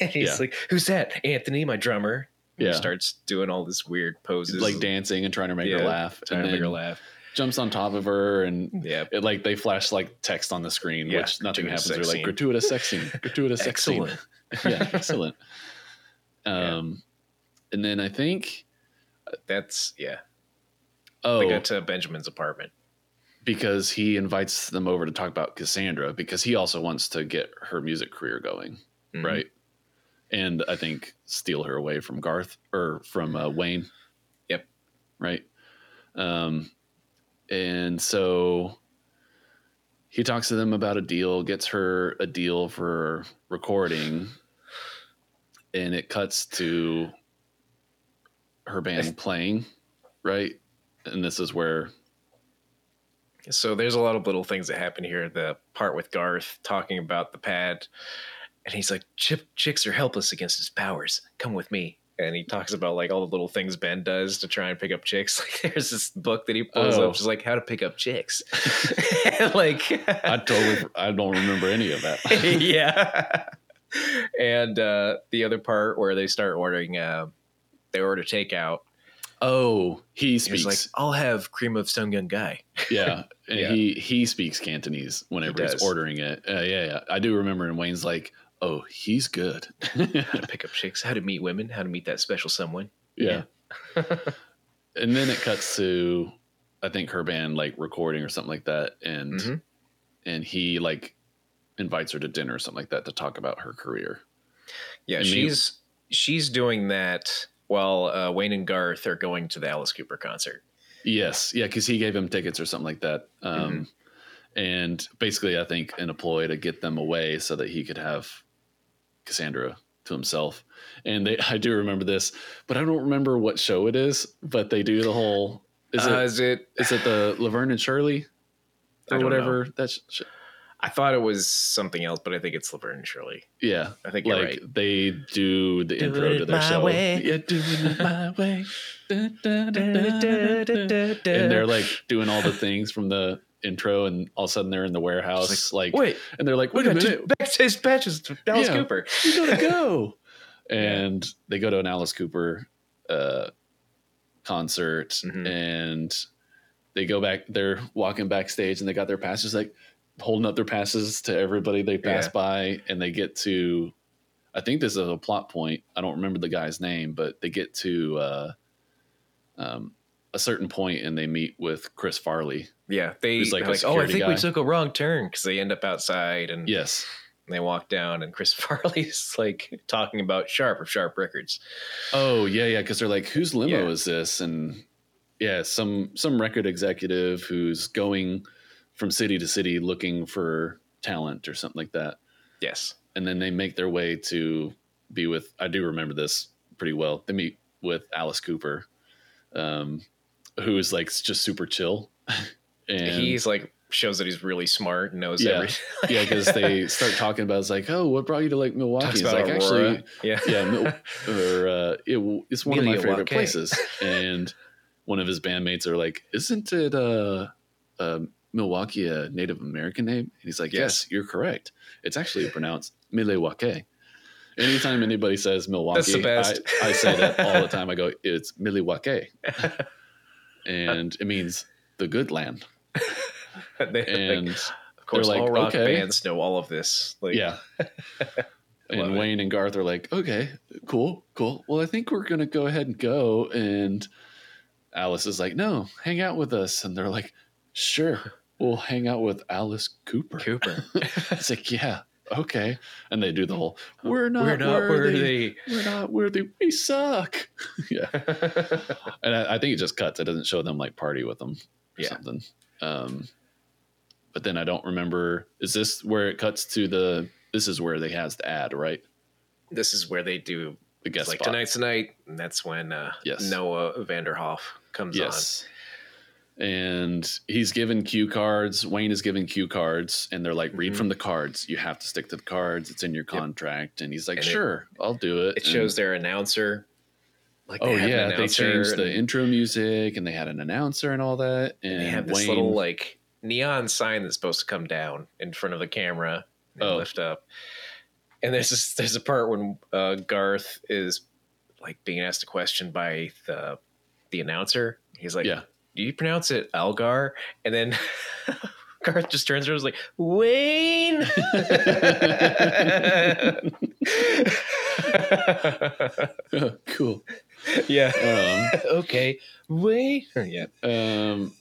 and he's Yeah. like, Who's that? Anthony, my drummer. Yeah. Starts doing all this weird poses. like dancing and trying to make her laugh, trying and to make her laugh. jumps on top of her, and Yeah. it like they flash like text on the screen, Yeah, which nothing happens. They're like gratuitous sex scene, gratuitous sex scene. Yeah, excellent. Yeah. Um, and then I think That's yeah. Oh, They go to Benjamin's apartment. because he invites them over to talk about Cassandra because he also wants to get her music career going, Mhm. right? And I think steal her away from Garth or from uh, Wayne. Yep. Right. Um, and so he talks to them about a deal, gets her a deal for recording, and it cuts to her band playing, right? And this is where So there's a lot of little things that happen here. The part with Garth talking about the pad, and he's like, Chip, "Chicks are helpless against his powers. Come with me." And he talks about like all the little things Ben does to try and pick up chicks. Like there's this book that he pulls Oh. up, just like how to pick up chicks. like I totally I don't remember any of that. yeah. And uh, the other part where they start ordering, uh, they order takeout. Oh, he He's speaks. like, "I'll have cream of Sung Young Guy." yeah, and Yeah. he he speaks Cantonese whenever He he's ordering it. Uh, yeah, yeah, I do remember. And Wayne's like, "Oh, he's good." How to pick up chicks, how to meet women, how to meet that special someone. yeah. and then it cuts to, I think her band like recording or something like that, and Mhm. and he like invites her to dinner or something like that to talk about her career. Yeah, And me- she's she's doing that while uh, Wayne and Garth are going to the Alice Cooper concert. Yes, yeah, because he gave him tickets or something like that. Um, Mm-hmm. And basically, I think in a ploy to get them away so that he could have Cassandra to himself. And they, I do remember this, but I don't remember what show it is. But they do the whole. Is Uh, it is it? is it the Laverne and Shirley or don't whatever? That's sh- I thought it was something else, but I think it's Laverne and Shirley. yeah. I think you're Like right. they do the Do intro it to their my show. way. Yeah, doing it my way. And they're like doing all the things from the intro, and all of a sudden they're in the warehouse, like, Wait, and they're like, we "Wait a minute, backstage patches to Alice Yeah. Cooper. we gotta go!" and they go to an Alice Cooper uh, concert, Mhm. and they go back. They're walking backstage, and they got their passes, like holding up their passes to everybody they pass Yeah. by, and they get to. I think this is a plot point. I don't remember the guy's name, but they get to uh, um, a certain point, and they meet with Chris Farley. Yeah, they like like, oh, I think we took a wrong turn because they end up outside and Yes, they walk down and Chris Farley's like talking about Sharp of Sharp Records. Oh yeah, yeah. Because they're like, whose limo Yeah. is this? And yeah, some some record executive who's going from city to city looking for talent or something like that. Yes. And then they make their way to be with. I do remember this pretty well. They meet with Alice Cooper, um, who is like just super chill. and he's like shows that he's really smart and knows Yeah. everything. yeah, because they start talking about it's like, oh, what brought you to like Milwaukee? Talks It's like Aurora. actually, yeah. yeah, Mil- or uh, it, it's one of my favorite places. And one of his bandmates are like, "Isn't it uh, uh, Milwaukee a Native American name?" And he's like, "Yes, Yes. you're correct. It's actually pronounced Milwaukee." Anytime anybody says Milwaukee, That's the best. I, I say that all the time. I go, "It's Milwaukee," Uh, and it means the good land. They- And like, of course, like, all rock okay. bands know all of this. Like, yeah. and it. Wayne and Garth are like, okay, cool, cool. Well, I think we're gonna go ahead and go. And Alice is like, no, hang out with us. And they're like, sure, we'll hang out with Alice Cooper. Cooper. it's like, yeah, okay. And they do the whole, we're not, We're not worthy. worthy. We're not worthy. We suck. yeah. And I, I think it just cuts. It doesn't show them like party with them or Yeah. something. Um, but then I don't remember. Is this where it cuts to the? This is where they has the ad, right? this is where they do The it's guest like spot. tonight's the night, and that's when uh, Yes. Noah Vanderhoff comes on. Yes. And he's given cue cards. Wayne is given cue cards, and they're like, "Read Mhm. from the cards. You have to stick to the cards. It's in your contract." And he's like, And it- "Sure, I'll do it." It And- shows their announcer. Like oh have an yeah, they changed the intro music, and they had an announcer and all that. And They have this Wayne, little like neon sign that's supposed to come down in front of the camera and Oh. lift up. And there's this, there's a part when uh, Garth is like being asked a question by the the announcer. He's like, yeah, do you pronounce it Algar? And then Garth just turns around and is like, Wayne. cool. yeah. okay. Wayne. Yeah. Um,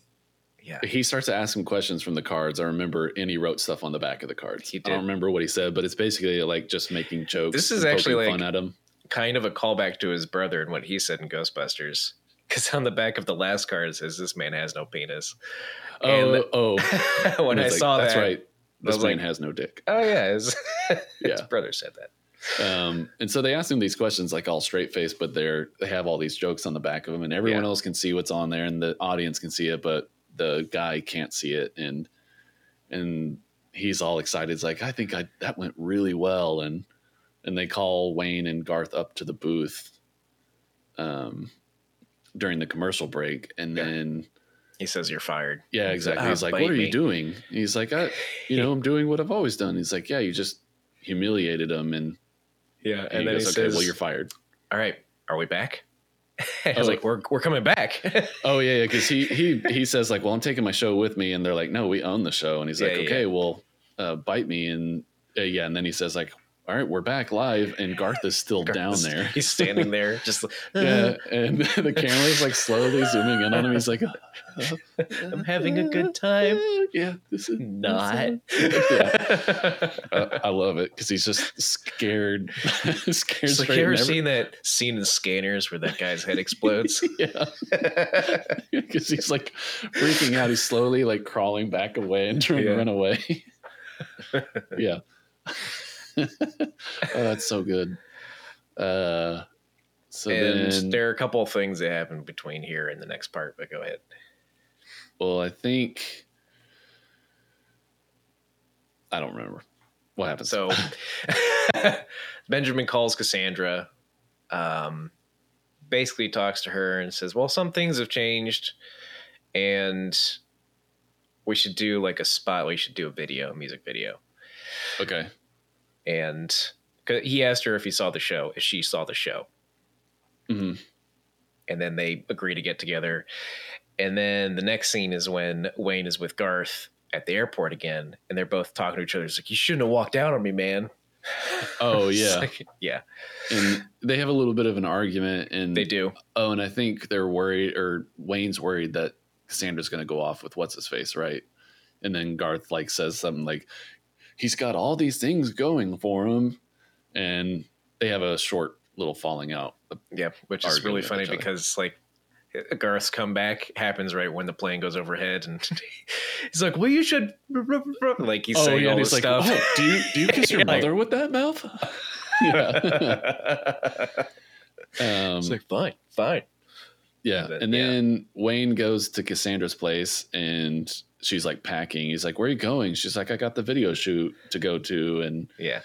Yeah. he starts to ask him questions from the cards. I remember, and he wrote stuff on the back of the cards. He I don't remember what he said, but it's basically like just making jokes. This is actually like- fun at him. Kind of a callback to his brother and what he said in Ghostbusters. Because on the back of the last card it says, "This man has no penis." Oh, And- oh, when I like, saw that's that, right. This man like- has no dick. oh yeah, his, his Yeah. brother said that. Um, and so they ask him these questions like all straight faced, but they're they have all these jokes on the back of them, and everyone Yeah. else can see what's on there, and the audience can see it, but the guy can't see it, and and he's all excited. He's like, I think I that went really well, and and they call Wayne and Garth up to the booth, um, during the commercial break, and Yeah. then He says you're fired. yeah, exactly. "Ah, He's like, "What are me." you doing?" He's like, I, "You know, I'm doing what I've always done." He's like, "Yeah, you just humiliated him," and Yeah, and, he goes, "Okay, well, you're fired." all right. Are we back? I was Oh. like, we're we're coming back. Oh yeah, yeah, because he he he says like, "Well, I'm taking my show with me," and they're like, "No, we own the show," and he's like, Yeah, yeah, "Okay, well, uh, bite me," and uh, yeah, and then he says like, "All right, we're back live," and Garth is still down there. He's standing there, just Yeah, and the camera's like slowly zooming in on him. He's like, I'm having a good time. Yeah, this is Not. Uh, I love it because he's just scared, scared like, you ever never- seen that scene in Scanners where that guy's head explodes? yeah, because he's like freaking out. He's slowly like crawling back away and trying Yeah. to run away. yeah. oh, that's so good. Uh, so and then, there are a couple of things that happen between here and the next part, but go ahead. well, I think I don't remember what happens. So Benjamin calls Cassandra, um, basically talks to her and says, Well, some things have changed, and we should do like a spot. We should do a video, a music video. okay, And he asked her if he saw the show, if she saw the show. hmm and then they agree to get together. And then the next scene is when Wayne is with Garth at the airport again, and they're both talking to each other. It's like, you shouldn't have walked out on me, man. Oh, yeah. like, yeah, and they have a little bit of an argument, and they do. Oh, and I think they're worried, or Wayne's worried that Cassandra's going to go off with what's his face, right? And then Garth like says something like, "He's got all these things going for him," and they have a short little falling out. Yeah, which is really funny because like Garth's comeback happens right when the plane goes overhead, and he's like, "Well, you should," like he's saying all this stuff. "Oh, do you do you kiss your Yeah, like- mother with that mouth?" yeah, um, it's like fine, fine. Yeah. And yeah. then Wayne goes to Cassandra's place and she's like packing. He's like, Where are you going? She's like, I got the video shoot to go to. And Yeah,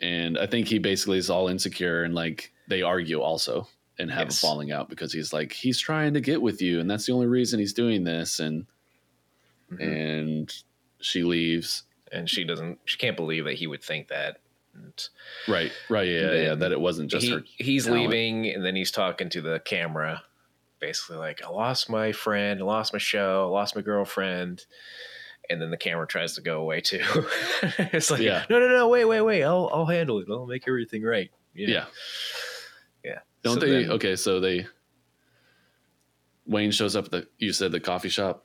and I think he basically is all insecure and like they argue also and have Yes. a falling out because he's like, he's trying to get with you, and that's the only reason he's doing this. And Mhm. and she leaves. and she doesn't. She can't believe that he would think that. And Right, right, yeah, yeah. That it wasn't just he, her. he's talent. leaving and then he's talking to the camera basically like i lost my friend i lost my show i lost my girlfriend and then the camera tries to go away too it's like Yeah. no no no wait wait wait i'll, I'll handle it i'll make everything right Yeah. yeah Don't So they? then- okay, so they. Wayne shows up at the. You said the coffee shop.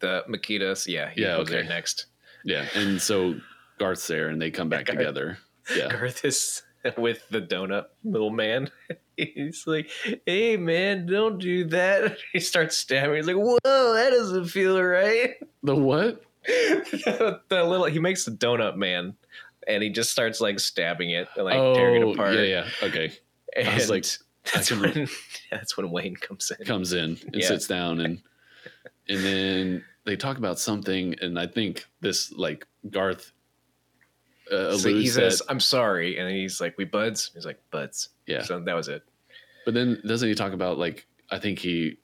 the Mikita's yeah he Yeah, okay. next Yeah, and so Garth's there, and they come back Garth. together. Yeah, garth is with the donut little man he's like hey man don't do that he starts stabbing he's like whoa that doesn't feel right the what? the little he makes the donut man and he just starts like stabbing it and like oh, tearing it apart yeah, yeah. Okay, and I was like, that's can- when that's when wayne comes in comes in and Yeah. sits down, and and then they talk about something, and I think this like Garth uh, so he says that, i'm sorry and he's like we buds? He's like buds. Yeah. so that was it. But then doesn't he talk about like I think he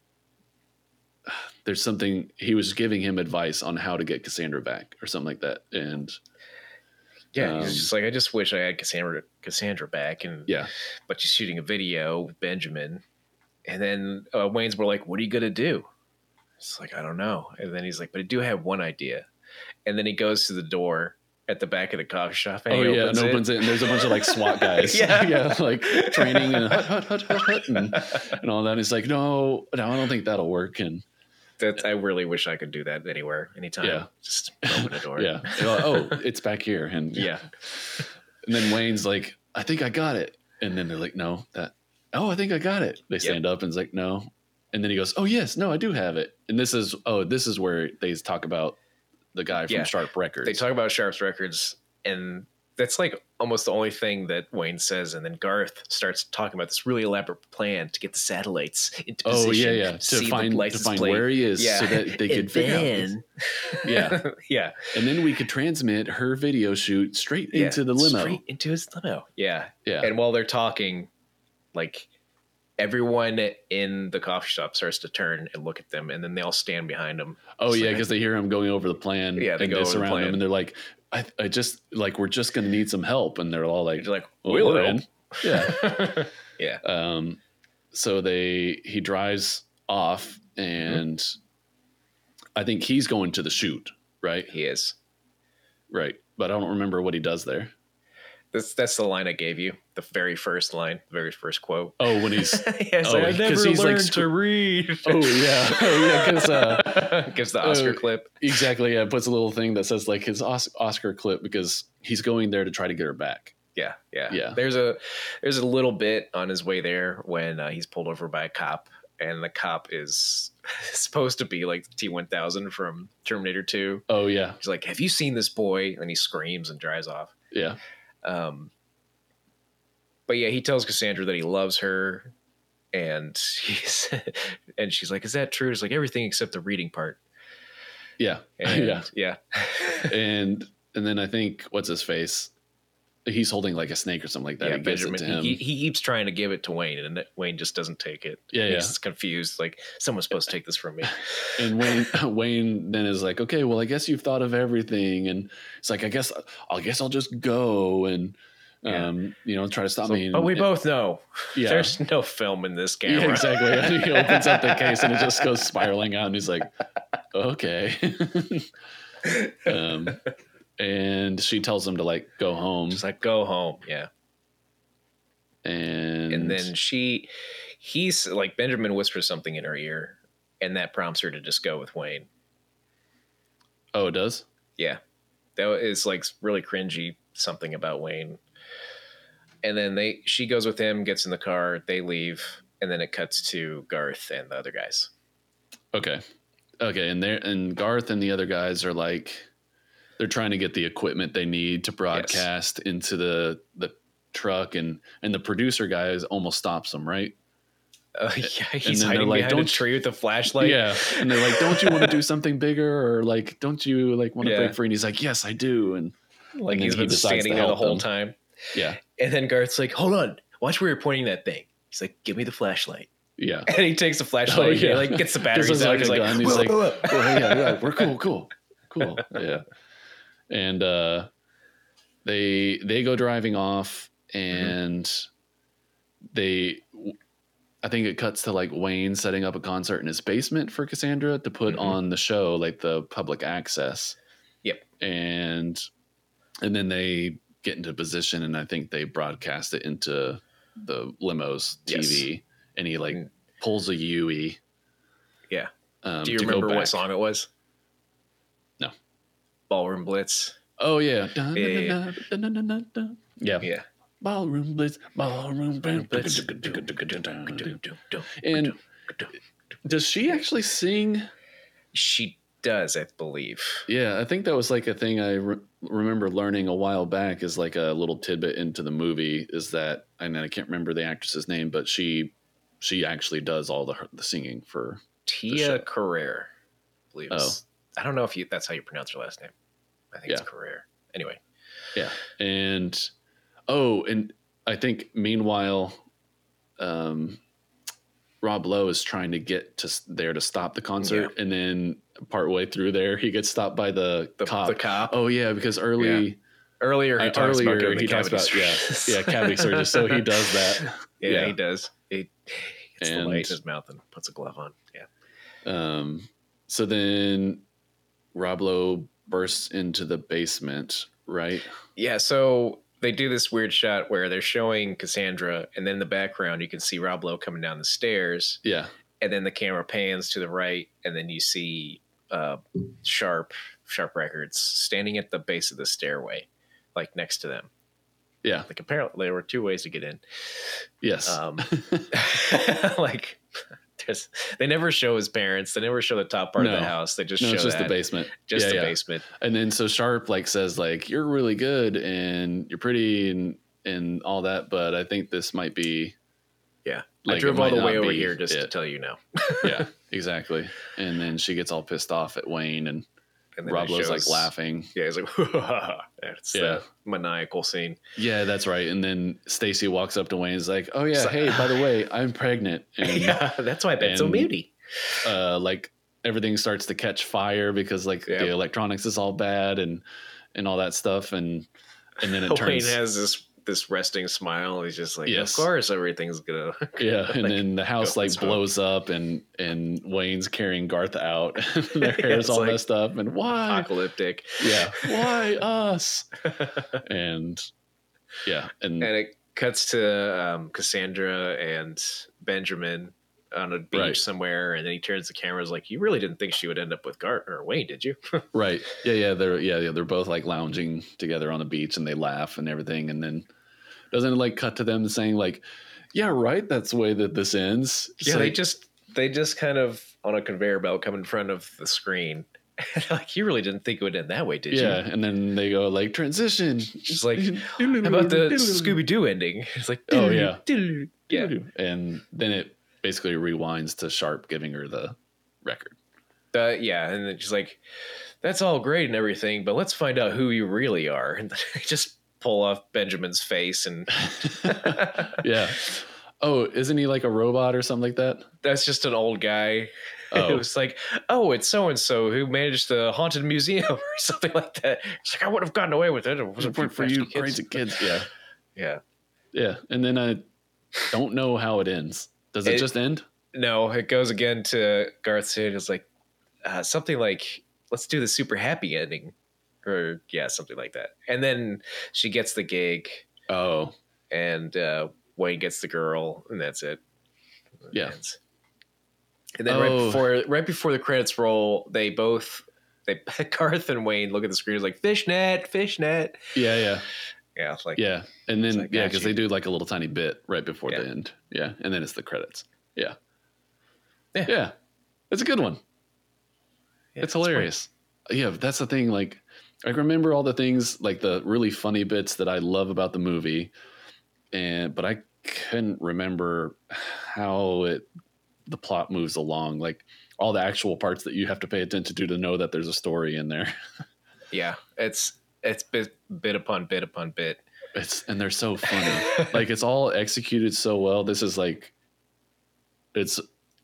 there's something he was giving him advice on how to get Cassandra back or something like that, and yeah Um, he's just like i just wish i had cassandra cassandra back and yeah, but she's shooting a video with benjamin and then uh, wayne's were like what are you gonna do? It's like i don't know and then he's like but i do have one idea and then he goes to the door at the back of the coffee shop. And Oh yeah, opens and it. opens it, and there's a bunch of like SWAT guys. Yeah. yeah, like training and hut hut hut hut hut and, and all that. And he's like, no, no, I don't think that'll work. And That I really wish I could do that anywhere, anytime. Yeah. Just open a door. yeah, like, oh, it's back here. And yeah. and then Wayne's like, I think I got it. And then they're like, no, that. Oh, I think I got it. They stand up and it's like, no. And then he goes, oh yes, no, I do have it. And this is oh, this is where they talk about the guy from Yeah. Sharp Records. They talk about Sharp's records, and that's like almost the only thing that Wayne says. And then Garth starts talking about this really elaborate plan to get the satellites into oh position. yeah, yeah, to see the find to find plate. where he is, Yeah. so that they could figure out. Yeah. yeah, And then we could transmit her video shoot straight yeah, into the limo. straight into his limo. Yeah, Yeah. and while they're talking, like everyone in the coffee shop starts to turn and look at them, and then they all stand behind them. oh yeah, like- because they hear him going over the plan. Yeah, they and go over the surround plan. him, and they're like, I, I just like we're just gonna need some help, and they're all like, They're like, "Well, "We'll we're help." in." Yeah. yeah, Um, so they he drives off, and Mm-hmm. I think he's going to the shoot, right? he is. Right, but I don't remember what he does there. That's that's the line I gave you, the very first line, the very first quote. Oh, when he's yes, Oh, I never he's, learned scr- to read. oh yeah, oh yeah, because uh, gives the Oscar uh, clip. exactly, yeah, puts a little thing that says like his Os- Oscar clip because he's going there to try to get her back. Yeah, yeah, Yeah. There's a there's a little bit on his way there when uh, he's pulled over by a cop, and the cop is supposed to be like T1000 from Terminator 2. Oh yeah, He's like, "Have you seen this boy?" And he screams and drives off. yeah, Um, but yeah, he tells Cassandra that he loves her, and he's and she's like, "Is that true?" It's like everything except the reading part. yeah, And, yeah. yeah, and and then I think what's his face? He's holding like a snake or something like that. yeah. he gives it to him. He, he keeps trying to give it to Wayne, and Wayne just doesn't take it. Yeah, he's yeah. confused. Like someone's supposed to take this from me. and Wayne Wayne then is like, okay, well, I guess you've thought of everything, and it's like, I guess I guess I'll just go and Yeah. um, you know, try to stop So- me. And, but we and- both know yeah. there's no film in this camera. Yeah, exactly. And he opens up the case and it just goes spiraling out, and he's like, "Okay." um, and she tells him to like go home, Just like go home. Yeah. and and then she he's like benjamin whispers something in her ear and that prompts her to just go with wayne oh, it does. yeah that is like really cringy something about wayne and then they she goes with him gets in the car they leave and then it cuts to garth and the other guys Okay, okay, and there and Garth and the other guys are like, they're trying to get the equipment they need to broadcast into the the truck, and and the producer guy is almost stops them, right? uh, yeah he's hiding like, behind a "Don't- tree with a flashlight yeah, and they're like, "Don't you want to do something bigger, or like, don't you like want to Yeah. break free?" And he's like, "Yes, I do," and like and he's he been decides standing there the whole them. time yeah, and then garth's like hold on watch where you're pointing that thing he's like give me the flashlight yeah. and he takes the flashlight Oh, and yeah. like gets the batteries out like he's like. He's like, whoa, whoa." yeah, yeah, we're cool, cool, cool. Yeah. And uh, they they go driving off, and they, I think it cuts to like Wayne setting up a concert in his basement for Cassandra to put Mhm. on the show, like the public access. Yep. And and then they get into position, and I think they broadcast it into the limos Yes. TV, and he like pulls a Yui. Yeah. Um, Do you remember what song it was? No. Ballroom Blitz. Oh yeah. Yeah, Yeah. Yeah. Ballroom blitz, ballroom blitz. And does she actually sing? she does, I believe. Yeah, I think that was like a thing I re- remember learning a while back is like a little tidbit into the movie is that and I can't remember the actress's name, but she she actually does all the the singing for Tia. Carrere, I believe. Oh. I don't know if you that's how you pronounce her last name. I think it's Carrere. Anyway. Yeah. And oh, and I think meanwhile, um, Rob Lowe is trying to get to there to stop the concert, and then partway through there, he gets stopped by the, The cop. the cop. Oh yeah, because early Earlier he talks about earlier to he talks about yeah surgeons. yeah cavity surgeon, so he does that. yeah, yeah. he does. He gets the light in his mouth and puts a glove on. Yeah. Um, so then Rob Lowe bursts into the basement, right? Yeah, so they do this weird shot where they're showing Cassandra, and then in the background you can see Rob Lowe coming down the stairs, Yeah, and then the camera pans to the right, and then you see uh, Sharp Sharp Records standing at the base of the stairway, like next to them. yeah, Like apparently there were two ways to get in. yes. Um, like there's, they never show his parents. They never show the top part of the house. They just no, show it's just that, the basement. just Yeah, the yeah. basement. And then so Sharp like says like you're really good and you're pretty and and all that, but I think this might be Yeah, Like, I drove all the way over here just to tell you now. yeah, exactly. And then she gets all pissed off at Wayne and And then Rob Lowe's like laughing. Yeah, he's like, it's Yeah. that maniacal scene. Yeah, that's right. And then Stacy walks up to Wayne and is like, "Oh yeah, like, hey, by the way, I'm pregnant." And yeah, that's why I've been so moody. uh, like everything starts to catch fire because like Yeah. the electronics is all bad and and all that stuff and and then it Wayne turns has this this resting smile. He's just like, Yes. of course, everything's gonna. yeah and then the house like blows up and and Wayne's carrying Garth out and their hair's all like messed up and why apocalyptic. yeah why us and yeah and, and it cuts to um, Cassandra and Benjamin on a beach Right. somewhere, and then he turns the camera. Is like, you really didn't think she would end up with Gartner or Wayne, did you? right yeah yeah they're yeah, yeah they're both like lounging together on the beach and they laugh and everything and then doesn't it like cut to them saying like yeah right that's the way that this ends It's yeah, they just they just kind of on a conveyor belt come in front of the screen. like, you really didn't think it would end that way, did yeah you? Yeah, and then they go like transition She's like, How about the Scooby Doo ending? It's like, Oh, yeah. yeah. and then it basically rewinds to sharp giving her the record Uh, yeah, and then she's like, "That's all great and everything, but let's find out who you really are." And just pull off Benjamin's face, and yeah oh isn't he like a robot or something like that that's just an old guy. Oh. It was like, "Oh, it's so and so who managed the haunted museum or something like that." It's like I would have gotten away with it. It wasn't for, for you pesky crazy kids yeah Yeah. yeah and then i don't know how it ends does it, It- just end No, it goes again to Garth Sid. It's like uh, something like, "Let's do the super happy ending," or yeah, something like that. And then she gets the gig. oh and uh, Wayne gets the girl, and that's it. Yeah. And then right Oh. before right before the credits roll, they both they Garth and Wayne look at the screen It's like fishnet, fishnet. yeah yeah Yeah, like yeah and then like, yeah because they do like a little tiny bit right before Yeah. the end yeah and then it's the credits yeah Yeah. yeah it's a good one yeah, it's hilarious. Yeah, that's the thing. Like, I remember all the things, like the really funny bits that I love about the movie, and but I couldn't remember how it the plot moves along. Like all the actual parts that you have to pay attention to to know that there's a story in there. Yeah, it's it's bit bit upon bit upon bit. It's and they're so funny. like it's all executed so well. This is like, it's.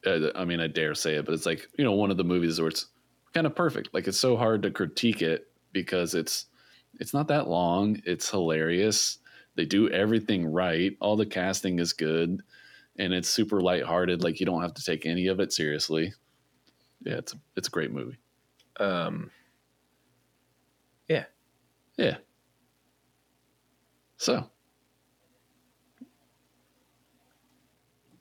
Uh, I mean, I dare say it, but it's like you know one of the movies where it's kind of perfect. Like it's so hard to critique it because it's it's not that long. It's hilarious. They do everything right. All the casting is good, and it's super lighthearted. Like you don't have to take any of it seriously. Yeah, it's it's a great movie. Um, Yeah. So,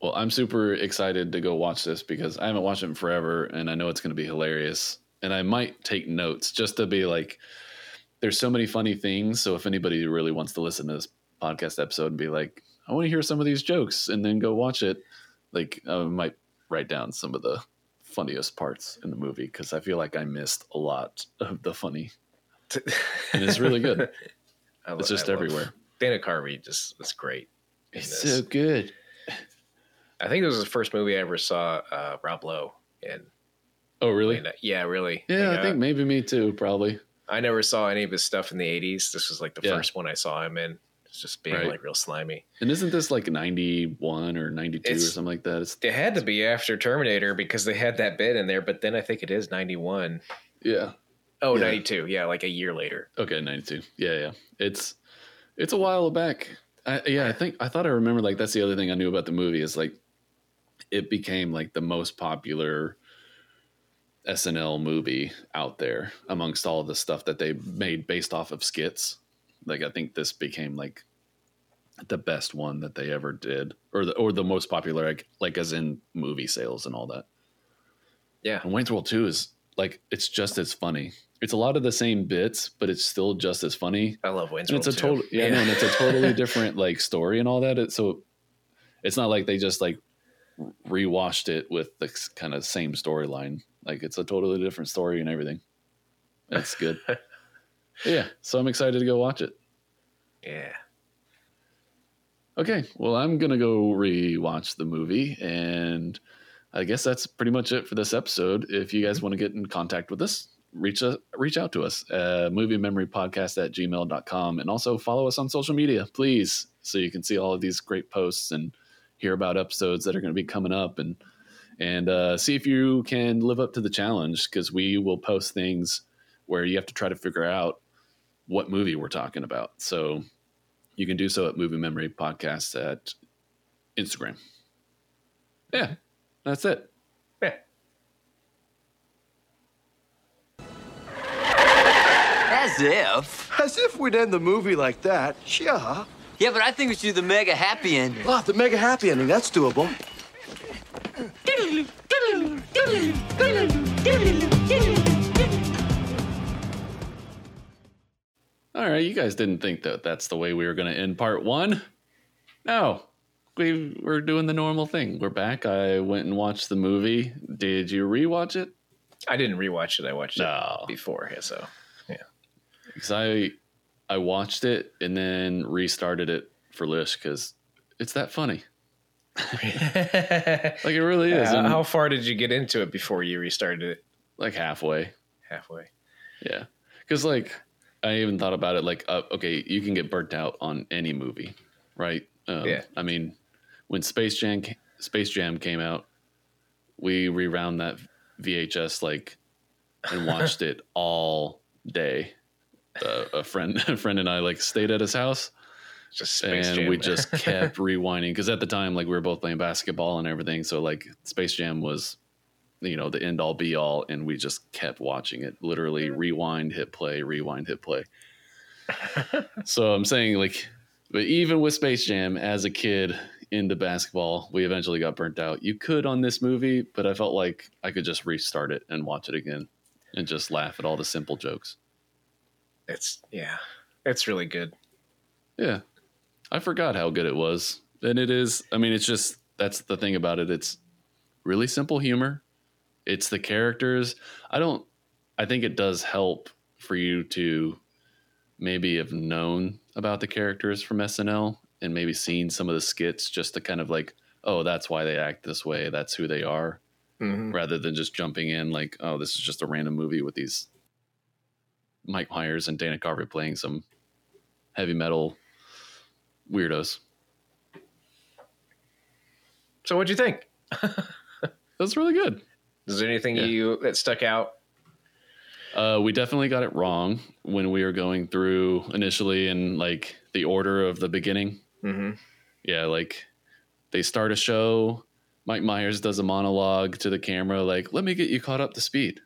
well, I'm super excited to go watch this because I haven't watched it in forever and I know it's going to be hilarious. And I might take notes just to be like, there's so many funny things. So, if anybody really wants to listen to this podcast episode and be like, I want to hear some of these jokes and then go watch it, like, I might write down some of the funniest parts in the movie because I feel like I missed a lot of the funny. And it's really good. Lo- It's just I everywhere. Dana Carvey just was great. It's this. so good. I think it was the first movie I ever saw uh, Rob Lowe in. Oh, really? And, uh, yeah, really. Yeah, Like, I think uh, maybe me too. Probably. I never saw any of his stuff in the '80s. This was like the Yeah. first one I saw him in. It's just being Right. like real slimy. And isn't this like ninety one or ninety two or something like that? It's It had to be after Terminator because they had that bit in there, but then I think it is 91. yeah. Oh, Yeah. 92. Yeah, like a year later. Okay, ninety two. Yeah, yeah. It's it's a while back. I, yeah, I think I thought I remember like that's the other thing I knew about the movie is like it became like the most popular SNL movie out there amongst all the stuff that they made based off of skits. Like I think this became like the best one that they ever did, or the or the most popular, like like as in movie sales and all that. Yeah. And Wayne's World Two is like it's just as funny. It's a lot of the same bits, but it's still just as funny. I love Wayne's And World it's a total yeah, no, and it's a totally different like story and all that. It, so it's not like they just like rewashed it with the kind of same storyline. Like it's a totally different story and everything. That's good. yeah, so I'm excited to go watch it. yeah. Okay, well, I'm gonna go rewatch the movie, and I guess that's pretty much it for this episode. If you guys want to get in contact with us, reach a, reach out to us, uh, movie memory podcast at gmail.com, and also follow us on social media, please, so you can see all of these great posts and hear about episodes that are going to be coming up, and and uh, see if you can live up to the challenge because we will post things where you have to try to figure out what movie we're talking about. So you can do so at Movie Memory Podcast at Instagram. Yeah, that's it. As if. As if we'd end the movie like that. Yeah. Yeah, but I think we should do the mega happy ending. Ah, the mega happy ending. That's doable. All right, you guys didn't think that that's the way we were going to end part one. No, we we're doing the normal thing. We're back. I went and watched the movie. Did you rewatch it? I didn't rewatch it. I watched No. it before. So Because I I watched it and then restarted it for Lish because it's that funny. Like it really is. Yeah, how far did you get into it before you restarted it? like halfway. Halfway. Yeah, because like I even thought about it. Like, uh, okay, you can get burnt out on any movie, right? Um, Yeah. I mean, when Space Jam Space Jam came out, we rewound that VHS like and watched it all day. Uh, a friend, a friend, and I like stayed at his house, Just Space and Jam. we just kept rewinding because at the time, like we were both playing basketball and everything. So like Space Jam was, you know, the end all be all, and we just kept watching it. Literally rewind, hit play, rewind, hit play. so I'm saying like, but even with Space Jam as a kid into basketball, we eventually got burnt out. You could on this movie, but I felt like I could just restart it and watch it again and just laugh at all the simple jokes. It's yeah, it's really good. Yeah. I forgot how good it was. And it is, I mean, it's just, that's the thing about it. It's really simple humor. It's the characters. I don't, I think it does help for you to maybe have known about the characters from SNL and maybe seen some of the skits just to kind of like, oh, that's why they act this way. That's who they are. Mhm. Rather than just jumping in like, oh, this is just a random movie with these Mike Myers and Dana Carvey playing some heavy metal weirdos. So what'd you think? That's really good. Is there anything Yeah. you that stuck out? Uh, we definitely got it wrong when we were going through initially in like the order of the beginning. Mm-hmm. Yeah, like they start a show. Mike Myers does a monologue to the camera, like, let me get you caught up to speed.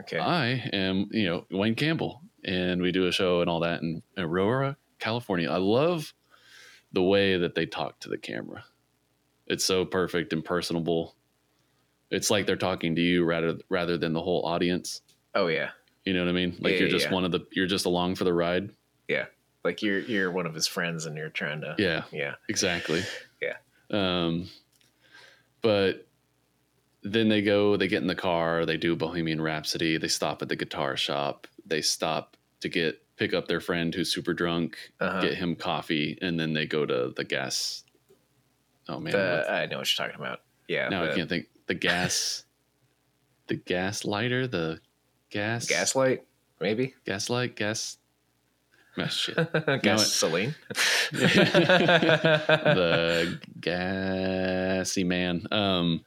Okay. I am, you know, Wayne Campbell, and we do a show and all that in Aurora, California. I love the way that they talk to the camera. It's so perfect and personable. It's like they're talking to you rather rather than the whole audience. oh yeah, You know what I mean? Like Yeah, you're yeah, just yeah. one of the you're just along for the ride. yeah. Like you're you're one of his friends, and you're trying to. Yeah, Yeah. exactly. Yeah. Um, but then they go, they get in the car, they do Bohemian Rhapsody, they stop at the guitar shop, they stop to get pick up their friend who's super drunk, Uh-huh. get him coffee, and then they go to the gas. Oh man, The, I know what you're talking about. Yeah. now the I can't think. The gas, the gas lighter, the gas Gaslight, maybe. gaslight, gas. Oh, shit. Gasoline. the gassy man. Um,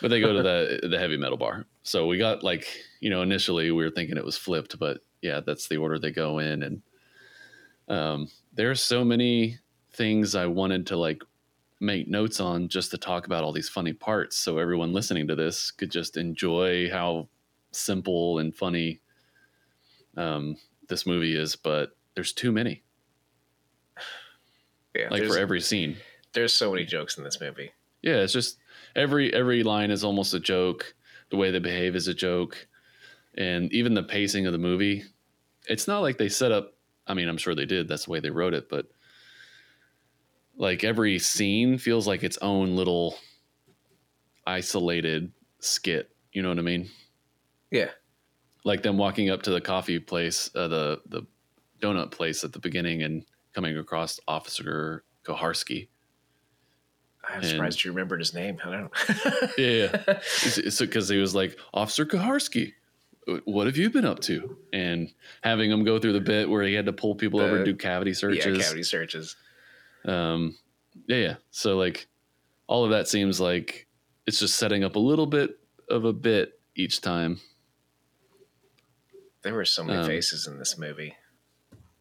but they go to the the heavy metal bar. So we got like you know initially we were thinking it was flipped, but yeah, that's the order they go in, and um, there are so many things I wanted to like make notes on just to talk about all these funny parts so everyone listening to this could just enjoy how simple and funny um, this movie is but there's too many Yeah, like for every scene there's so many jokes in this movie. yeah it's just every every line is almost a joke. The way they behave is a joke. And even the pacing of the movie it's not like they set up i mean i'm sure they did. That's the way they wrote it. But like every scene feels like its own little isolated skit. You know what i mean? Yeah, like them walking up to the coffee place uh, the the donut place at the beginning and coming across officer koharski I'm And- surprised you remembered his name. I don't. Yeah, yeah. because he was like Officer Koharski. What have you been up to? And having him go through the bit where he had to pull people over and do cavity yeah, searches. cavity searches. Um, yeah, yeah. So like, all of that seems like it's just setting up a little bit of a bit each time. There were so many Um, faces in this movie.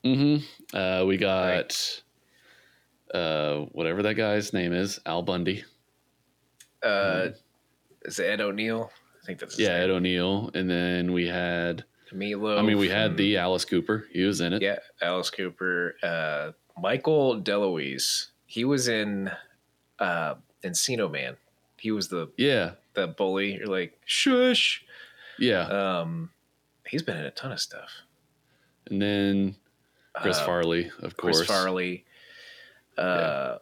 Mm-hmm. Uh, we got uh, whatever that guy's name is, Al Bundy. Uh, is it Ed O'Neill? I think that's Yeah, Ed. O'Neill, and then we had. Milo. I mean, we had the Alice Cooper. He was in it. yeah Alice Cooper, uh, Michael DeLuise. He was in uh, Encino Man. He was the Yeah. the bully. You're like shush. Yeah. Um, he's been in a ton of stuff. And then Chris Uh, Farley, of course. Chris Farley. Uh,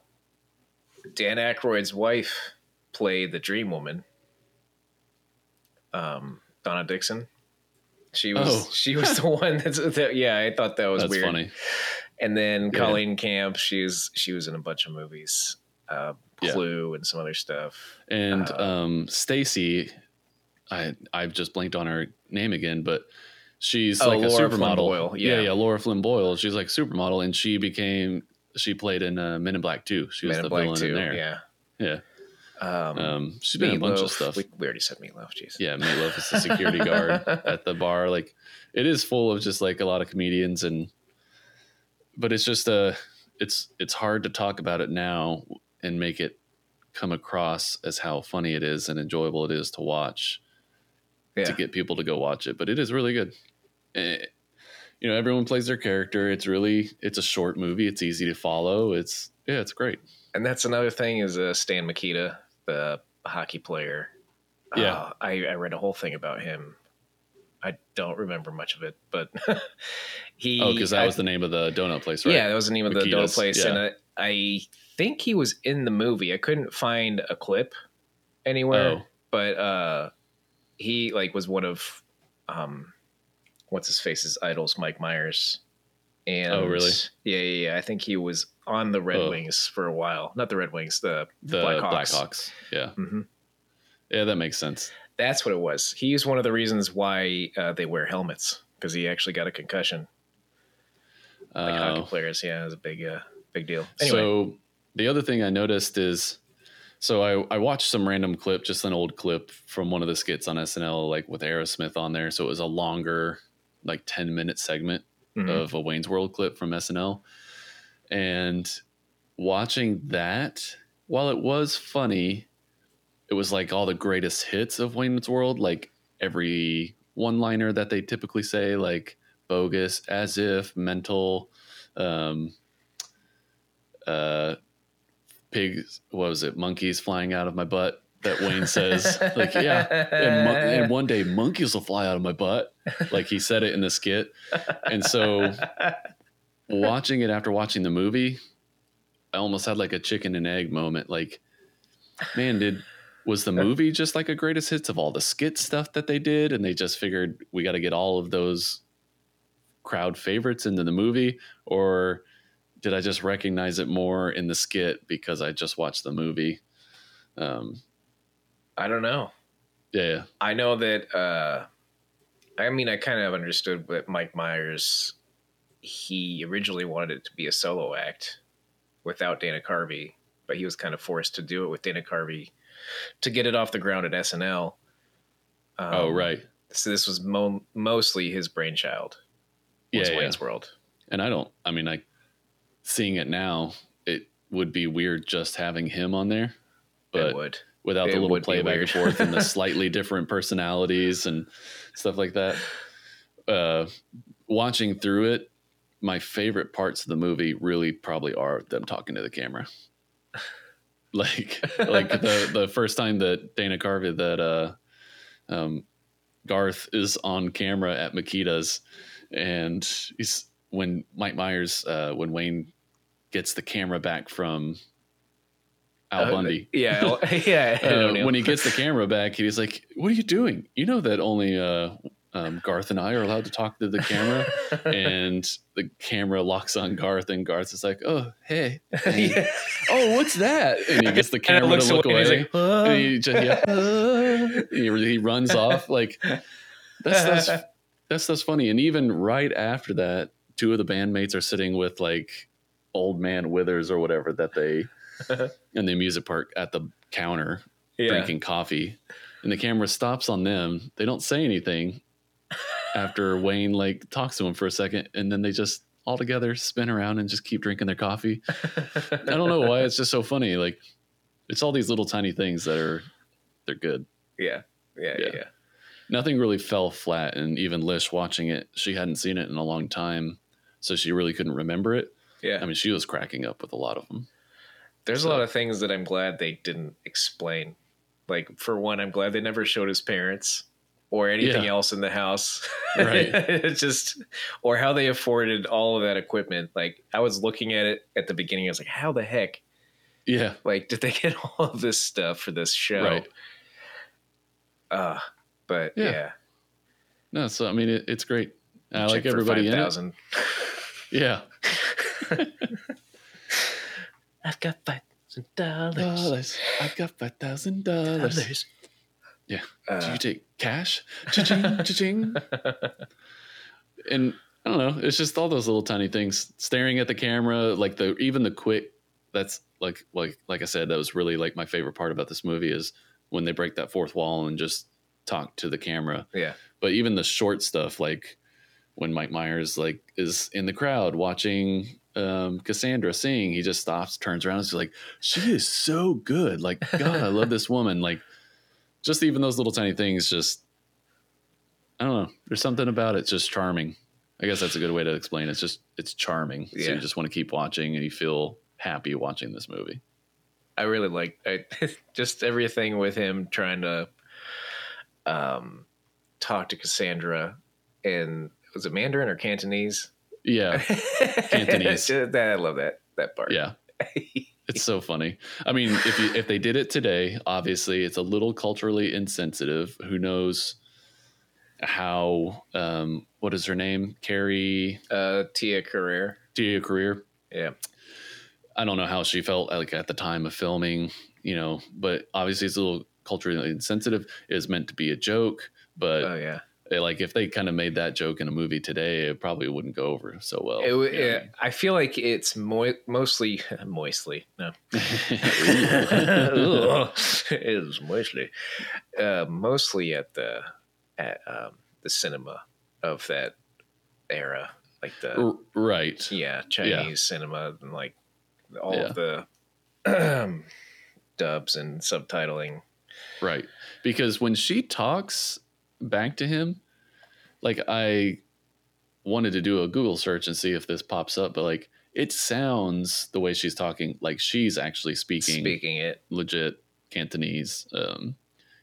Dan Aykroyd's wife played the Dream Woman. Um, Donna Dixon. She was Oh. she was the one that's that, yeah. I thought that was That's weird. funny. And then Yeah. Colleen Camp. She's she was in a bunch of movies, uh, Yeah. Clue and some other stuff. And Uh, um, Stacy, I I've just blanked on her name again, but she's Oh, like a Lara Flynn supermodel. Yeah. yeah. yeah, Lara Flynn Boyle. She's like supermodel, and she became she played in uh, Men in Black too. She was Men the Black villain in there. Yeah. yeah. Um, Um, she's been in a bunch of stuff. We, we already said Meatloaf. Jeez. yeah, Meatloaf is the security guard at the bar. Like it is full of just like a lot of comedians and but it's just uh it's it's hard to talk about it now and make it come across as how funny it is and enjoyable it is to watch Yeah. to get people to go watch it. But it is really good. Eh, you know, everyone plays their character. It's really it's a short movie. It's easy to follow. It's yeah, it's great. And that's another thing is uh, Stan Mikita, the hockey player. Yeah. Uh, I, I read a whole thing about him. I don't remember much of it, but he. Oh, because that I- was the name of the donut place, right? Yeah, that was the name of the donut place, yeah. and I, I think he was in the movie. I couldn't find a clip anywhere, Oh. but uh, he like was one of um, what's his face's idols, Mike Myers. And Oh, really? Yeah, yeah, yeah. I think he was on the Red Oh. Wings for a while. Not the Red Wings, the the Blackhawks. Blackhawks. Yeah. hmm Yeah, that makes sense. That's what it was. He's one of the reasons why uh, they wear helmets because he actually got a concussion. Like Uh, hockey players, yeah, it was a big, uh, big deal. Anyway, So the other thing I noticed is, so I, I watched some random clip, just an old clip from one of the skits on SNL, like with Aerosmith on there. So it was a longer, like 10 minute segment Mhm. of a Wayne's World clip from SNL. And watching that, while it was funny, it was like all the greatest hits of Wayne's World, like every one liner that they typically say, like bogus, as if, mental, um, uh, pigs, what was it, monkeys flying out of my butt that Wayne says, like, yeah, and, and one day monkeys will fly out of my butt. Like he said it in the skit. And so watching it after watching the movie, I almost had like a chicken and egg moment. Like, man, did was the movie just like a greatest hits of all the skit stuff that they did, and they just figured we got to get all of those crowd favorites into the movie, or did I just recognize it more in the skit because I just watched the movie? Um, I don't know. yeah, I know that. uh I mean, I kind of understood that Mike Myers. He originally wanted it to be a solo act without Dana Carvey, but he was kind of forced to do it with Dana Carvey to get it off the ground at SNL. Um, oh right, So this was mo- mostly his brainchild. yeah, Was yeah. Wayne's World. and I don't. I mean, I seeing it now, it would be weird just having him on there, but it would. Without It the little play back and forth and the slightly different personalities and stuff like that. Uh, watching through it, my favorite parts of the movie really probably are them talking to the camera. Like, like the the first time that Dana Carvey that uh, um, Garth is on camera at Mikita's, and he's when Mike Myers, uh, when Wayne gets the camera back from Al Uh, Bundy. Yeah, yeah. Uh, when he gets the camera back, he's like, "What are you doing? You know that only uh, um, Garth and I are allowed to talk to the camera." and the camera locks on Garth, and Garth is like, "Oh, hey, Yeah. oh, what's that?" And he gets the camera looks to look away, away, like, he just yeah, he, he runs off. Like that's that's that's that's funny. And even right after that, two of the bandmates are sitting with like old man Withers or whatever that they in the amusement park at the counter yeah. drinking coffee. And the camera stops on them. They don't say anything after wayne like talks to him for a second and then they just all together spin around and just keep drinking their coffee. I don't know why. It's just so funny. Like it's all these little tiny things that are they're good. Yeah, yeah, yeah, Yeah. nothing really fell flat and even lish watching it she hadn't seen it in a long time so she really couldn't remember it. Yeah. i mean she was cracking up with a lot of them There's So- a lot of things that I'm glad they didn't explain. Like for one, I'm glad they never showed his parents or anything Yeah. else in the house. Right. it's just or how they afforded all of that equipment. Like I was looking at it at the beginning, I was like, how the heck? yeah Like, did they get all of this stuff for this show? Right. Uh but Yeah. yeah. no so i mean it, it's great i like everybody in it yeah I've got five thousand dollars. dollars. I've got five thousand dollars. Yeah. Do Uh, you take cash? Cha-ching, cha-ching. And I don't know. It's just all those little tiny things. Staring at the camera, like the even the quick. That's like like like I said. That was really like my favorite part about this movie is when they break that fourth wall and just talk to the camera. yeah. But even the short stuff, like when Mike Myers like is in the crowd watching um, Cassandra sing, he just stops, turns around, and is like, "She is so good! Like, God, I love this woman!" Like, just even those little tiny things, just I don't know. There's something about it just charming. I guess that's a good way to explain it. It's just it's charming. So you just want to keep watching, and you feel happy watching this movie. I really like I, just everything with him trying to um, talk to Cassandra and was it Mandarin or Cantonese? Yeah, Cantonese. that, I love that that part. yeah. It's so funny. I mean, if you, if they did it today, obviously it's a little culturally insensitive. Who knows how? Um, what is her name? Carrie uh, Tia Carrere. Tia Carrere. Yeah, I don't know how she felt like at the time of filming, you know, but obviously it's a little culturally insensitive. It is meant to be a joke, but oh yeah. Eh, like if they kind of made that joke in a movie today, it probably wouldn't go over so well. It, w- you know yeah, I feel like it's mo- mostly moistly. No, it is mostly uh, mostly at the at um, the cinema of that era, like the? Right. yeah Chinese cinema and like all Yeah. of the dubs and subtitling. Right. Because when she talks back to him, like I wanted to do a Google search and see if this pops up, but like it sounds the way she's talking like she's actually speaking, Speaking it, legit Cantonese. Um,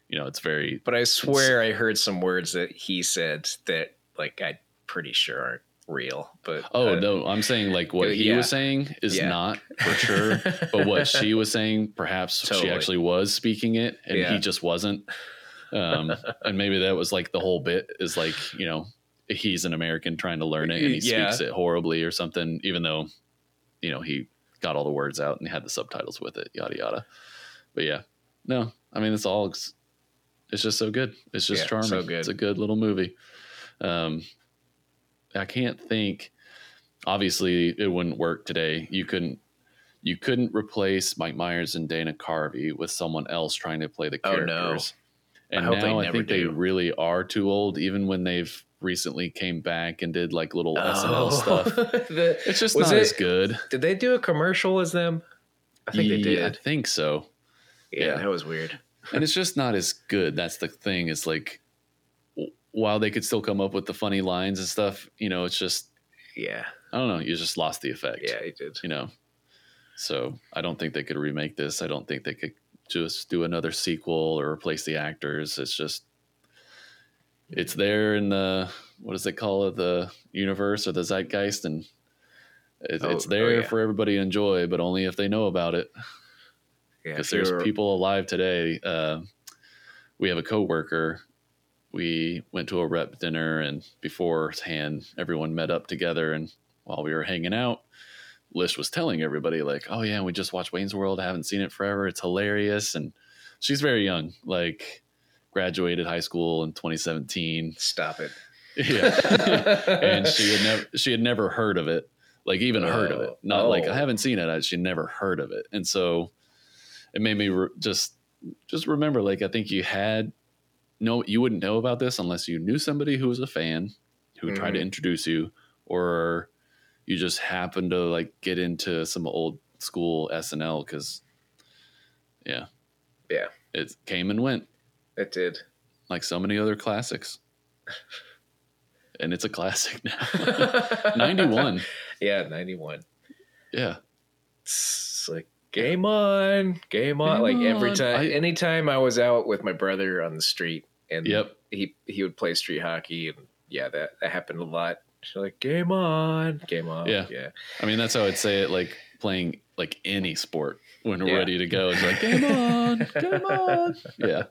you know, it's very but I swear I heard some words that he said that like I'm pretty sure aren't real. But Oh uh, no, I'm saying like what he yeah. was saying is Yeah. not for sure, but what she was saying, perhaps she actually was speaking it and Yeah. he just wasn't. Um, and maybe that was like the whole bit is like you know he's an American trying to learn it and he Yeah. speaks it horribly or something, even though you know he got all the words out and he had the subtitles with it, yada yada. But yeah, no, I mean it's all it's just so good. It's just Yeah, charming. so. It's a good little movie. Um, I can't think. Obviously, it wouldn't work today. You couldn't. You couldn't replace Mike Myers and Dana Carvey with someone else trying to play the Oh, characters. And they now I think they really are too old. Even when they've recently came back and did like little SNL Oh. stuff, The- it's just not it- as good. Did they do a commercial as them? I think they did. I think so. Yeah, yeah. that was weird. and it's just not as good. That's the thing. It's like while they could still come up with the funny lines and stuff, you know, it's just Yeah, I don't know. You just lost the effect. yeah, he did. You know, so I don't think they could remake this. I don't think they could just do another sequel or replace the actors. It's just it's there in the what does it call it the universe or the zeitgeist and it, Oh, it's oh, there yeah. for everybody to enjoy, but only if they know about it because if there's people alive today. Uh, we have a coworker. We went to a rep dinner, and beforehand, everyone met up together. And while we were hanging out, Lish was telling everybody, like, "Oh yeah, we just watched Wayne's World. I haven't seen it forever. It's hilarious." And she's very young, like graduated high school in 2017. Stop it. Yeah, and she had never she had never heard of it like even heard of it Oh. not like Oh. i haven't seen it I- she never heard of it and so it made me re- just just remember like i think you had no you wouldn't know about this unless you knew somebody who was a fan who tried to Mhm. introduce you or you just happened to like get into some old school snl because yeah Yeah. it came and went It did. like so many other classics and it's a classic now 91 Yeah, 91. yeah It's like game on, game on. Game like every on. time, I- anytime I was out with my brother on the street, and Yep. he he would play street hockey, and yeah, that that happened a lot. She's like, game on, game on. Yeah. yeah. I mean, that's how I'd say it. Like playing like any sport when we're Yeah. ready to go. It's like game on, game on. Yeah,